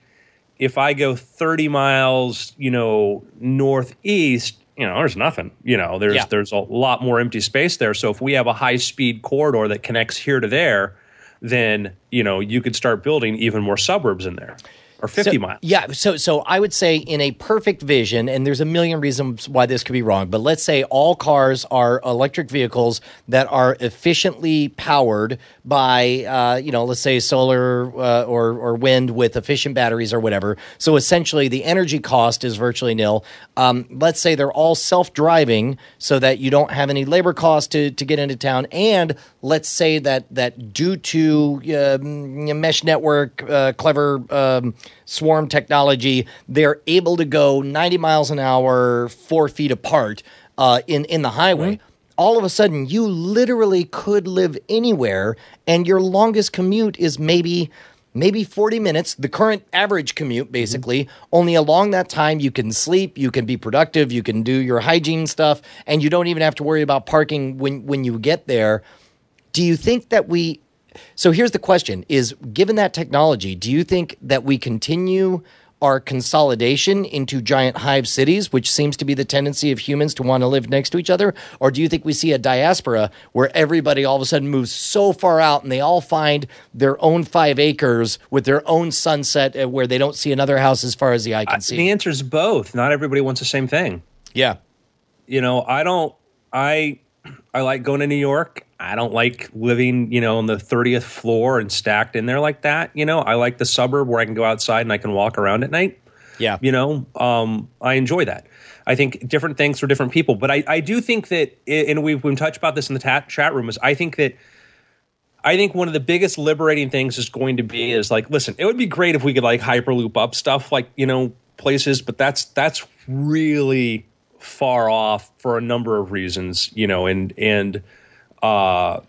If I go 30 miles, you know, northeast, you know, there's nothing. You know, there's Yeah. there's a lot more empty space there. So if we have a high speed corridor that connects here to there, then you know you could start building even more suburbs in there, or 50 So- miles. Yeah, so so I would say in a perfect vision, and there's a million reasons why this could be wrong, but let's say all cars are electric vehicles that are efficiently powered by, uh, you know, let's say solar uh, or or wind with efficient batteries or whatever. So essentially, the energy cost is virtually nil. Um, let's say they're all self-driving, so that you don't have any labor cost to to get into town, and let's say that that due to um, mesh network, uh, clever um, swarm technology, they're able to go 90 miles an hour, four feet apart uh, in in the highway. All of a sudden, you literally could live anywhere, and your longest commute is maybe maybe 40 minutes the current average commute basically. Only along that time you can sleep you can be productive you can do your hygiene stuff and you don't even have to worry about parking when when you get there. Do you think that we so here's the question is given that technology do you think that we continue our consolidation into giant hive cities which seems to be the tendency of humans to want to live next to each other or do you think we see a diaspora where everybody all of a sudden moves so far out and they all find their own 5 acres with their own sunset uh, where they don't see another house as far as the eye can see The answer is both. Not everybody wants the same thing. yeah you know, I don't. I I like going to New York. I don't like living, you know, on the 30th floor and stacked in there like that. You know, I like the suburb where I can go outside and I can walk around at night. yeah You know, um, I enjoy that. I think different things for different people. But I, I do think that, and we've, we've touched about this in the ta- chat room, is I think that I think one of the biggest liberating things is going to be is like, listen, it would be great if we could like hyperloop up stuff like, you know, places, but that's that's really far off for a number of reasons, you know, and and uh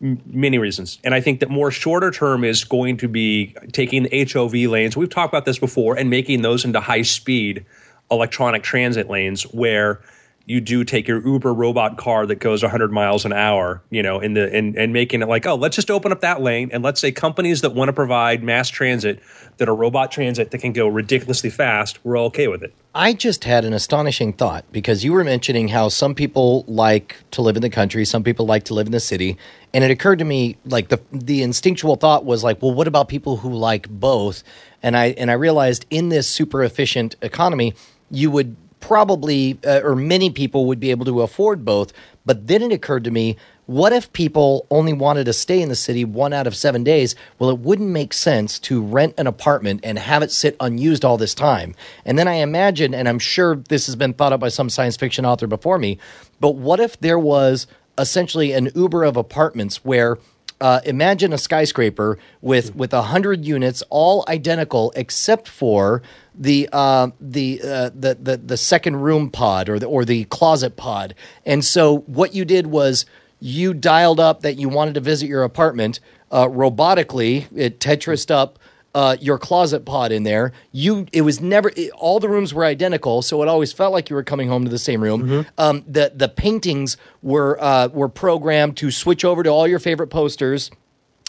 many reasons. And I think that more shorter term is going to be taking the HOV lanes. We've talked about this before and making those into high speed electronic transit lanes where you do take your Uber robot car that goes 100 miles an hour, you know, in the and, and making it like, oh, let's just open up that lane and let's say companies that want to provide mass transit that are robot transit that can go ridiculously fast, we're okay with it. I just had an astonishing thought because you were mentioning how some people like to live in the country, some people like to live in the city, and it occurred to me like the the instinctual thought was like, well, what about people who like both? And I and I realized in this super efficient economy, you would probably uh, or many people would be able to afford both. But then it occurred to me, what if people only wanted to stay in the city one out of seven days? Well, it wouldn't make sense to rent an apartment and have it sit unused all this time. And then I imagine, and I'm sure this has been thought up by some science fiction author before me, but what if there was essentially an Uber of apartments where uh, imagine a skyscraper with with a hundred units, all identical except for the uh, the, uh, the the the second room pod or the or the closet pod. And so what you did was you dialed up that you wanted to visit your apartment uh, robotically. It tetrised up uh, your closet pod in there. You it was never it, all the rooms were identical, so it always felt like you were coming home to the same room. Mm-hmm. Um, the the paintings were uh, were programmed to switch over to all your favorite posters.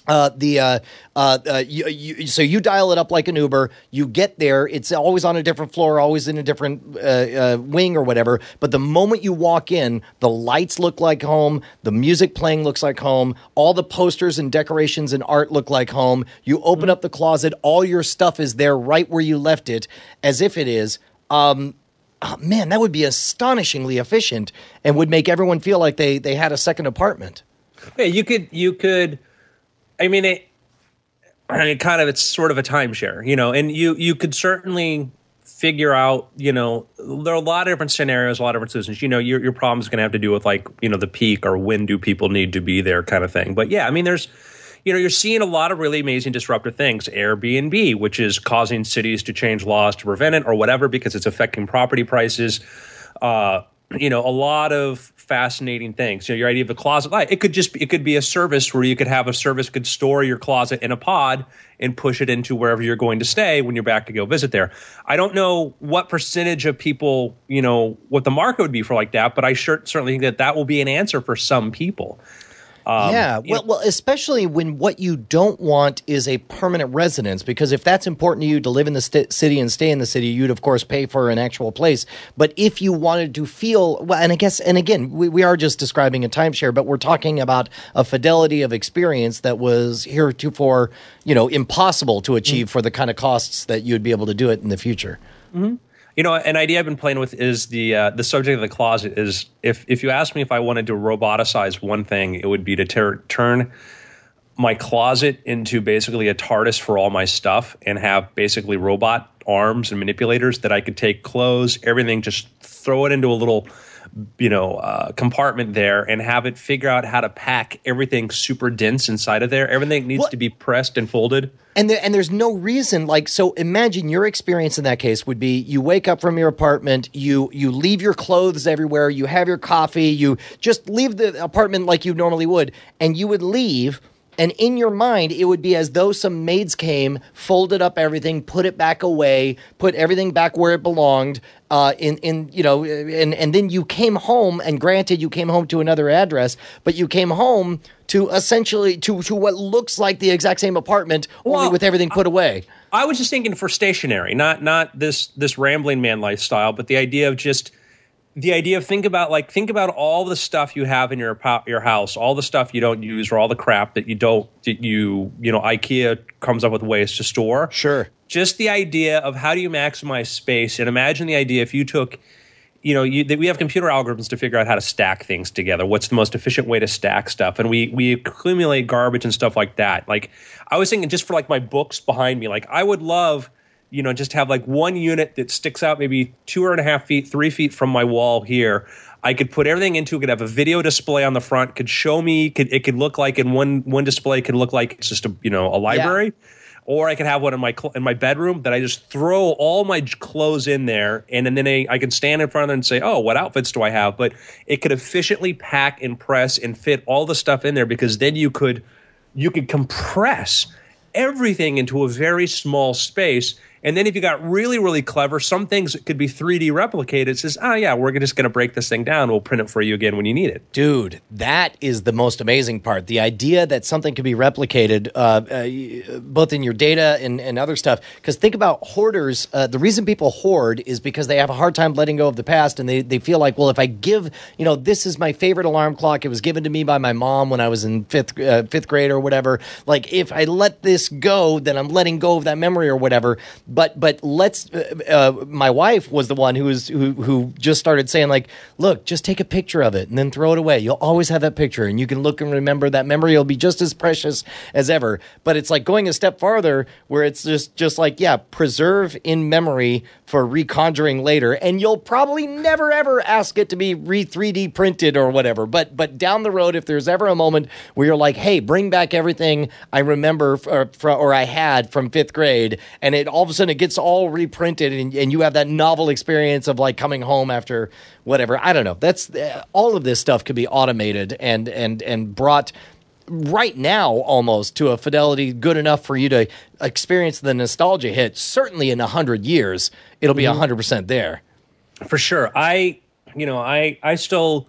Uh, the uh, uh, uh, you, you, so you dial it up like an Uber. You get there. It's always on a different floor, always in a different uh, uh, wing or whatever. But the moment you walk in, the lights look like home. The music playing looks like home. All the posters and decorations and art look like home. You open up the closet. All your stuff is there, right where you left it, as if it is. Um, oh, man, that would be astonishingly efficient and would make everyone feel like they they had a second apartment. Yeah, you could you could I mean it I mean kind of it's sort of a timeshare, you know, and you you could certainly figure out, you know, there are a lot of different scenarios, a lot of different solutions. You know, your your problem is going to have to do with like, you know, the peak or when do people need to be there kind of thing. But yeah, I mean there's you know, you're seeing a lot of really amazing disruptive things. Airbnb, which is causing cities to change laws to prevent it or whatever because it's affecting property prices. Uh, you know, a lot of fascinating things. You know, your idea of a closet light. It could just be, it could be a service where you could have a service could store your closet in a pod and push it into wherever you're going to stay when you're back to go visit there. I don't know what percentage of people, you know, what the market would be for like that, but I sure, certainly think that that will be an answer for some people. Um, yeah, well, know- well, especially when what you don't want is a permanent residence, because if that's important to you to live in the st- city and stay in the city, you'd of course pay for an actual place. But if you wanted to feel, well, and I guess, and again, we, we are just describing a timeshare, but we're talking about a fidelity of experience that was heretofore, you know, impossible to achieve for the kind of costs that you'd be able to do it in the future. You know, an idea I've been playing with is the uh, the subject of the closet. Is if if you ask me if I wanted to roboticize one thing, it would be to ter- turn my closet into basically a TARDIS for all my stuff and have basically robot arms and manipulators that I could take clothes, everything, just throw it into a little you know uh, compartment there and have it figure out how to pack everything super dense inside of there. Everything needs What- to be pressed and folded. And there, and there's no reason like so imagine your experience in that case would be you wake up from your apartment you you leave your clothes everywhere you have your coffee you just leave the apartment like you normally would and you would leave and in your mind it would be as though some maids came folded up everything put it back away put everything back where it belonged uh, in in you know and and then you came home and granted you came home to another address but you came home to essentially to to what looks like the exact same apartment only with everything put away. I was just thinking for stationary, not not this this rambling man lifestyle, but the idea of just the idea of think about like think about all the stuff you have in your your house, all the stuff you don't use, or all the crap that you don't that you you know IKEA comes up with ways to store. Sure. Just the idea of how do you maximize space, and imagine the idea if you took you know, you, that we have computer algorithms to figure out how to stack things together. What's the most efficient way to stack stuff? And we we accumulate garbage and stuff like that. Like I was thinking, just for like my books behind me, like I would love you know, just have like one unit that sticks out maybe two and a half feet, three feet from my wall here. I could put everything into it. Could have a video display on the front. Could show me. Could it could look like in one one display could look like it's just a you know a library, or I could have one in my cl- in my bedroom that I just throw all my j- clothes in there, and, and then I, I can stand in front of them and say, oh, what outfits do I have? But it could efficiently pack and press and fit all the stuff in there because then you could you could compress everything into a very small space. And then if you got really, really clever, some things could be 3D replicated. It says, oh, yeah, we're just going to break this thing down. We'll print it for you again when you need it. Dude, that is the most amazing part. The idea that something could be replicated, uh, uh, both in your data and, and other stuff. Because think about hoarders. Uh, the reason people hoard is because they have a hard time letting go of the past, and they, they feel like, well, if I give, you know, this is my favorite alarm clock. It was given to me by my mom when I was in fifth uh, fifth grade or whatever. Like, if I let this go, then I'm letting go of that memory or whatever. But but let's. Uh, uh, my wife was the one who was who who just started saying like, look, just take a picture of it and then throw it away. You'll always have that picture, and you can look and remember that memory will be just as precious as ever. But it's like going a step farther, where it's just just like yeah, preserve in memory for reconjuring later, and you'll probably never ever ask it to be re 3D printed or whatever. But but down the road, if there's ever a moment where you're like, hey, bring back everything I remember or, or I had from fifth grade, and it all of a sudden it gets all reprinted, and, and you have that novel experience of like coming home after whatever. I don't know. That's uh, all of this stuff could be automated and and and brought right now almost to a fidelity good enough for you to experience the nostalgia hit. Certainly in a hundred years, it'll be a hundred percent there. For sure. I, you know, I, I still,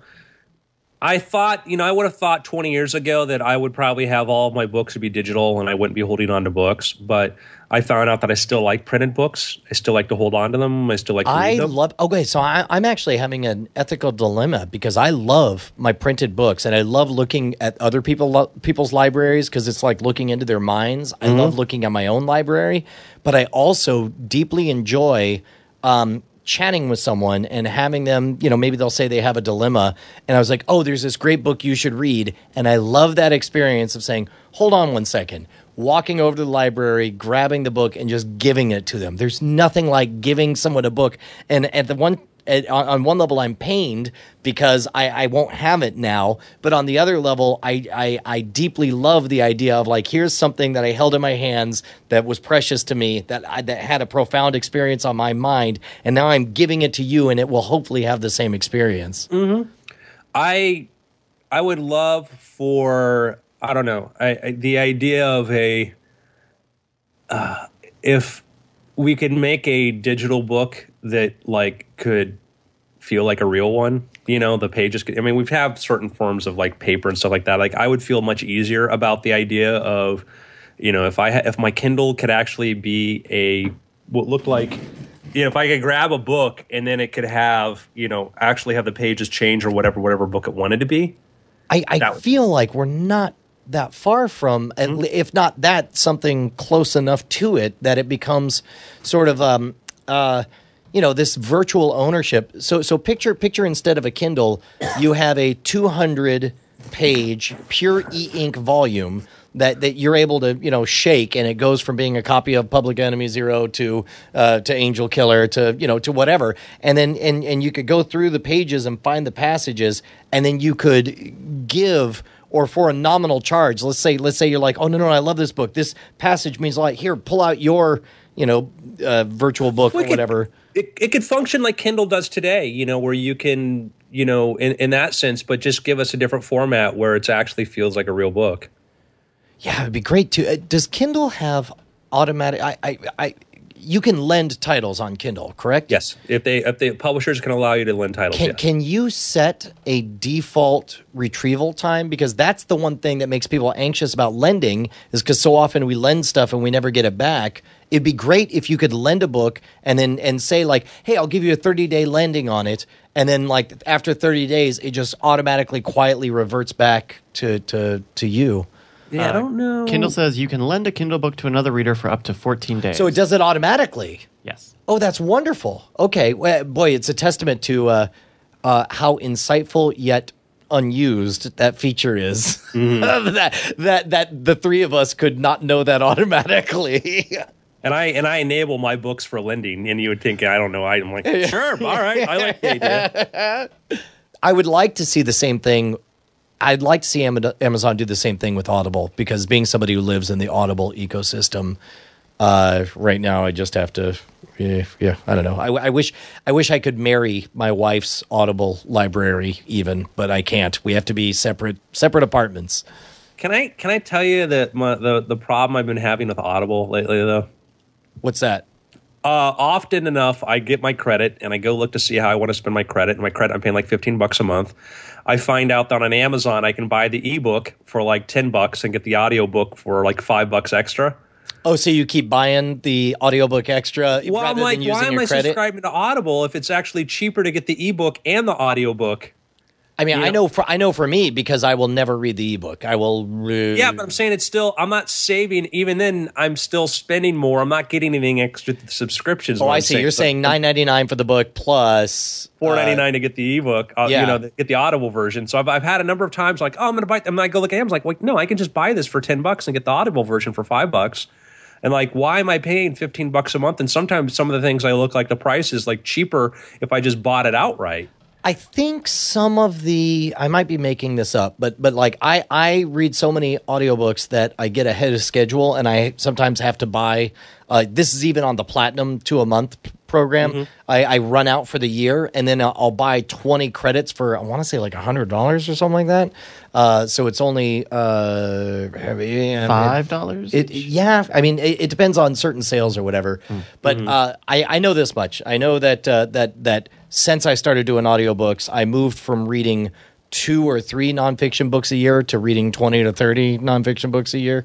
I thought, you know, I would have thought 20 years ago that I would probably have all of my books to be digital and I wouldn't be holding on to books. But I found out that I still like printed books. I still like to hold on to them. I still like to I read them. love. Okay, so I, I'm actually having an ethical dilemma because I love my printed books and I love looking at other people people's libraries because it's like looking into their minds. I love looking at my own library, but I also deeply enjoy. Um, chatting with someone and having them, you know, maybe they'll say they have a dilemma. And I was like, oh, there's this great book you should read. And I love that experience of saying, hold on one second, walking over to the library, grabbing the book, and just giving it to them. There's nothing like giving someone a book. And at the one, at, on, on one level, I'm pained because I, I won't have it now. But on the other level, I, I, I deeply love the idea of like, here's something that I held in my hands that was precious to me, that, I, that had a profound experience on my mind. And now I'm giving it to you, and it will hopefully have the same experience. I I would love for I don't know I, I, the idea of a uh, if we could make a digital book that like could feel like a real one. You know, the pages. Could, I mean, we've had certain forms of like paper and stuff like that. Like, I would feel much easier about the idea of, you know, if I ha- if my Kindle could actually be a what looked like you know, if I could grab a book and then it could have, you know, actually have the pages change or whatever, whatever book it wanted to be. I, I feel like we're not that far from, Mm-hmm. if not that, something close enough to it that it becomes sort of, um, uh, you know, this virtual ownership. So, so picture, picture instead of a Kindle, you have a 200 page pure e-ink volume that, that you're able to you know shake and it goes from being a copy of Public Enemy Zero to uh, to Angel Killer to you know to whatever and then and and you could go through the pages and find the passages and then you could give or for a nominal charge let's say let's say you're like oh no no I love this book this passage means a lot here pull out your you know uh, virtual book or could- whatever It, it could function like Kindle does today, you know, where you can, you know, in, in that sense, but just give us a different format where it actually feels like a real book. Yeah, it'd be great too. Uh, does Kindle have automatic? I, I, I, you can lend titles on Kindle, correct? Yes, if they if the publishers can allow you to lend titles. Can yes. can you set a default retrieval time? Because that's the one thing that makes people anxious about lending is because so often we lend stuff and we never get it back. It'd be great if you could lend a book and then and say like, "Hey, I'll give you a 30-day lending on it." And then like after 30 days, it just automatically quietly reverts back to to to you. Yeah, I don't know. Kindle says you can lend a Kindle book to another reader for up to 14 days. So it does it automatically. Yes. Oh, that's wonderful. Okay, well, boy, it's a testament to uh, uh, how insightful yet unused that feature is. that that that the three of us could not know that automatically. and I and I enable my books for lending, and you would think I don't know. I'm like, sure, all right, I like the idea. I would like to see the same thing. I'd like to see Amazon do the same thing with Audible because being somebody who lives in the Audible ecosystem, uh, right now I just have to. Yeah, yeah I don't know. I, I wish I wish I could marry my wife's Audible library even, but I can't. We have to be separate separate apartments. Can I can I tell you that my, the the problem I've been having with Audible lately though? What's that? Uh, often enough, I get my credit and I go look to see how I want to spend my credit. And my credit, I'm paying like 15 bucks a month. I find out that on Amazon, I can buy the ebook for like 10 bucks and get the audiobook for like five bucks extra. Oh, so you keep buying the audiobook extra Well, rather I'm like, than using why am your I credit? subscribing to Audible if it's actually cheaper to get the ebook and the audiobook? I mean, you I know- know for I know for me because I will never read the ebook. I will. Re- Yeah, but I'm saying it's still, I'm not saving. Even then, I'm still spending more. I'm not getting anything extra subscriptions. Oh, I see. You're saying nine ninety nine for the book plus four ninety uh, nine to get the ebook, uh, yeah. you know, get the Audible version. So I've, I've had a number of times like, oh, I'm gonna buy. I'm gonna go look at Amazon. Like, wait, no, I can just buy this for ten bucks and get the Audible version for five bucks. And like, why am I paying fifteen bucks a month? And sometimes some of the things I look like the price is like cheaper if I just bought it outright. I think some of the I might be making this up, but but like I I read so many audiobooks that I get ahead of schedule and I sometimes have to buy uh, this is even on the platinum two a month program. Mm-hmm. I, I run out for the year and then I'll, I'll buy 20 credits for I want to say like $100 or something like that. Uh, so it's only uh Five dollars. Yeah, I mean, it, it depends on certain sales or whatever. But uh, I, I know this much. I know that uh, that that since I started doing audiobooks, I moved from reading two or three nonfiction books a year to reading twenty to thirty nonfiction books a year.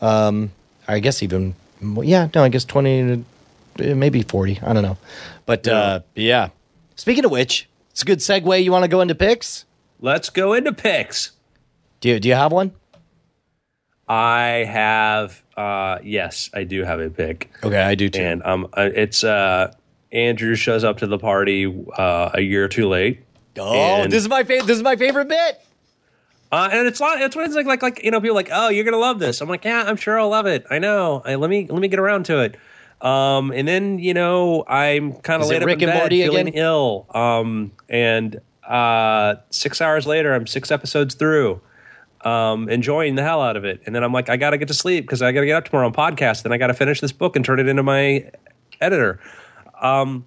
Um, I guess even yeah, no, I guess twenty to maybe forty. I don't know, but uh, yeah. Speaking of which, it's a good segue. You want to go into picks? Let's go into picks. Do you, do you have one? I have, uh, yes, I do have a pick. Okay, I do too. and um, uh, it's uh, Andrew shows up to the party uh, a year too late. oh, this is my favorite. This is my favorite bit. Uh, and it's lot. It's what it's like. Like like you know, people are like, oh, you're gonna love this. I'm like, yeah, I'm sure I'll love it. I know. I, let me let me get around to it. Um, and then you know, I'm kind of laid up Rick in bed, feeling again? ill. Um, and uh, six hours later, I'm six episodes through. Um, enjoying the hell out of it, and then I'm like, I gotta get to sleep because I gotta get up tomorrow on podcast. Then I gotta finish this book and turn it into my editor. Um,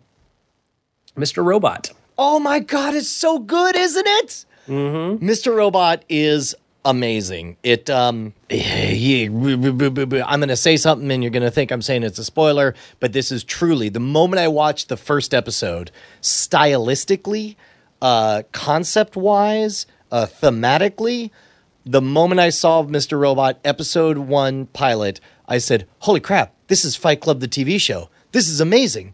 Mr. Robot. Oh my god, it's so good, isn't it? Mm-hmm. Mr. Robot is amazing. It um I'm going to say something and you're going to think I'm saying it's a spoiler, but this is truly the moment I watched the first episode, stylistically, uh concept-wise, uh thematically, the moment I saw Mr. Robot episode 1 pilot, I said, "Holy crap, this is Fight Club the TV show. This is amazing."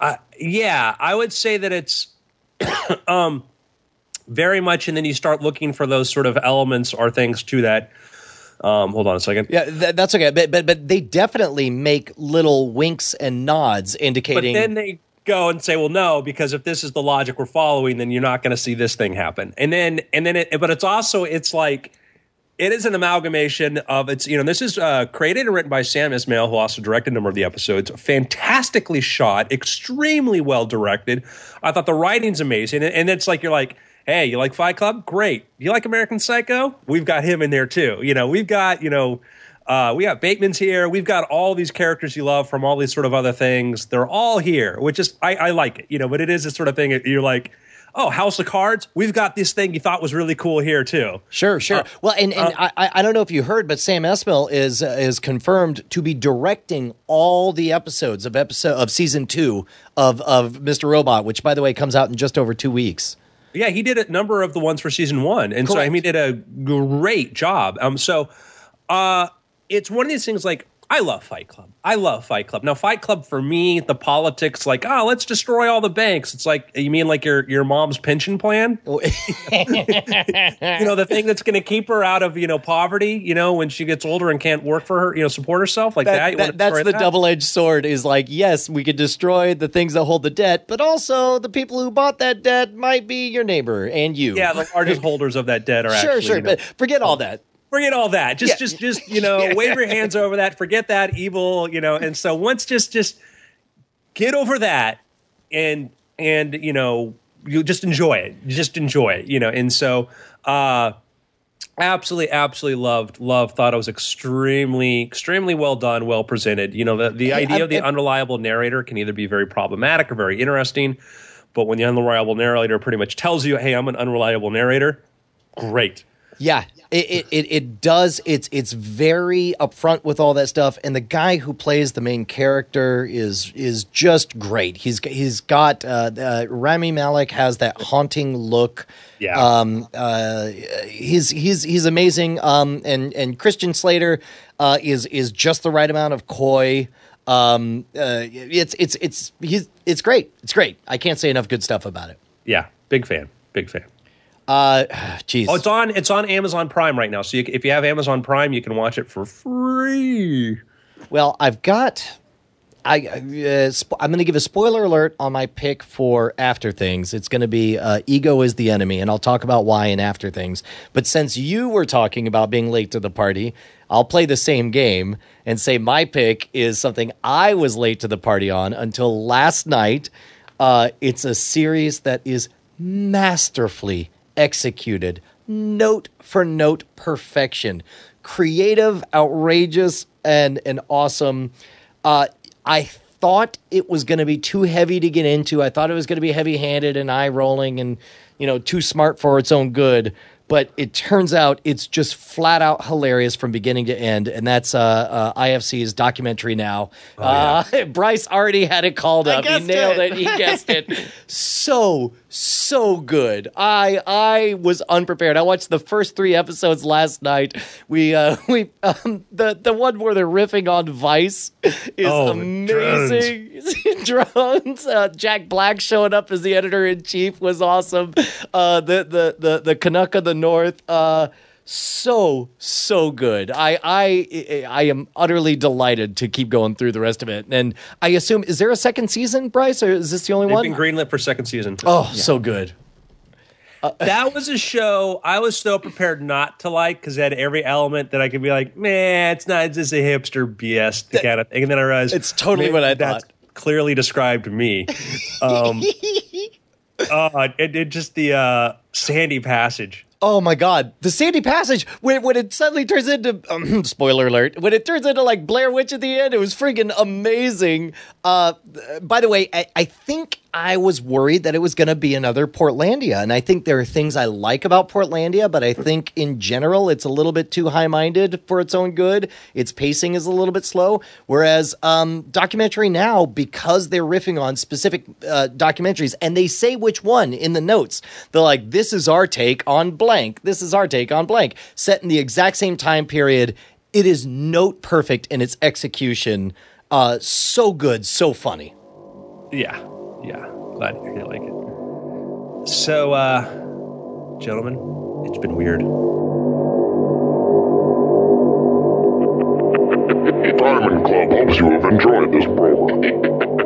Uh, yeah, I would say that it's um very much, and then you start looking for those sort of elements or things to that. Um, hold on a second. Yeah, th- that's okay. But, but but they definitely make little winks and nods indicating. But then they go and say, "Well, no, because if this is the logic we're following, then you're not going to see this thing happen." And then and then it, but it's also it's like it is an amalgamation of it's you know this is uh, created and written by Sam Esmail, who also directed a number of the episodes. Fantastically shot, extremely well directed. I thought the writing's amazing, and, and it's like you're like. Hey, you like Fight Club? Great. You like American Psycho? We've got him in there too. You know, we've got, you know, uh, we got Bateman's here. We've got all these characters you love from all these sort of other things. They're all here, which is I, I like it, you know. But it is this sort of thing. that You're like, oh, House of Cards. We've got this thing you thought was really cool here too. sure, sure. well, and, and I I I don't know if you heard, but Sam Esmail is uh, is confirmed to be directing all the episodes of episode of season two of of Mr. Robot, which by the way comes out in just over two weeks. Yeah, he did a number of the ones for season one, and so I mean, he did a great job. Um, so uh, it's one of these things like. I love Fight Club. I love Fight Club. Now, Fight Club for me, the politics, like, oh, let's destroy all the banks. It's like you mean like your your mom's pension plan? you know, the thing that's going to keep her out of you know poverty. You know, when she gets older and can't work for her, you know, support herself like that. That, that- that's the that? double edged sword. Is like yes, we could destroy the things that hold the debt, but also the people who bought that debt might be your neighbor and you. Yeah, the largest holders of that debt are sure, actually. sure. you know- But forget all um, that. Forget all that. Just, Yeah. just, just you know, wave your hands over that. Forget that evil, you know. And so once, just, just get over that, and and you know, you just enjoy it. Just enjoy it, you know. And so, uh, absolutely, absolutely loved, loved. Thought it was extremely, extremely well done, well presented. You know, the the idea I- of the I- unreliable narrator can either be very problematic or very interesting. But when the unreliable narrator pretty much tells you, "Hey, I'm an unreliable narrator," great. Yeah, it, it, it, it does. It's it's very upfront with all that stuff, and the guy who plays the main character is is just great. He's he's got uh, uh, Rami Malek has that haunting look. Yeah. Um. Uh. He's he's he's amazing. Um. And and Christian Slater, uh, is is just the right amount of coy. Um. Uh. It's it's it's he's it's great. It's great. I can't say enough good stuff about it. Yeah, big fan, big fan. Uh. Jeez. Oh, it's on. It's on Amazon Prime right now. So you, if you have Amazon Prime, you can watch it for free. Well, I've got. I uh, sp- I'm going to give a spoiler alert on my pick for After Things. It's going to be uh, Ego is the enemy, and I'll talk about why in After Things. But since you were talking about being late to the party, I'll play the same game and say my pick is something I was late to the party on until last night. Uh, it's a series that is masterfully executed, note for note perfection, creative, outrageous, and and awesome. Uh, I thought it was going to be too heavy to get into. I thought it was going to be heavy handed and eye rolling and you know too smart for its own good. But it turns out it's just flat out hilarious from beginning to end, and that's uh, uh, IFC's documentary now. uh, Bryce already had it called up. He nailed it. it. He guessed it. So so good. I I was unprepared. I watched the first three episodes last night. We uh we um the the one where they're riffing on Vice is Oh, amazing. Drones. Uh, Jack Black showing up as the editor in chief was awesome. Uh, the the the the Canuck of the North. Uh, so so good. I I I am utterly delighted to keep going through the rest of it. And I assume is there a second season, Bryce, or is this the only They've one? been greenlit for second season. Oh, so good. that was a show I was so prepared not to like because it had every element that I could be like, man, it's not. It's just a hipster BS kind of thing. And then I realized It's totally what I that thought. Clearly described me. Um, uh, it, it just the uh, Sandy Passage. Oh my god, the Sandy Passage when when it suddenly turns into um, spoiler alert when it turns into like Blair Witch at the end, it was freaking amazing. Uh, by the way, I, I think I was worried that it was going to be another Portlandia, and I think there are things I like about Portlandia, but I think in general it's a little bit too high minded for its own good. Its pacing is a little bit slow, whereas um, documentary now because they're riffing on specific uh, documentaries and they say which one in the notes. They're like, "This is our take on blank. This is our take on blank." Set in the exact same time period. It is note perfect in its execution. Uh, so good, so funny. Yeah, yeah. Glad to hear you like it. So, uh, gentlemen, it's been weird. Diamond Club hopes you have enjoyed this program.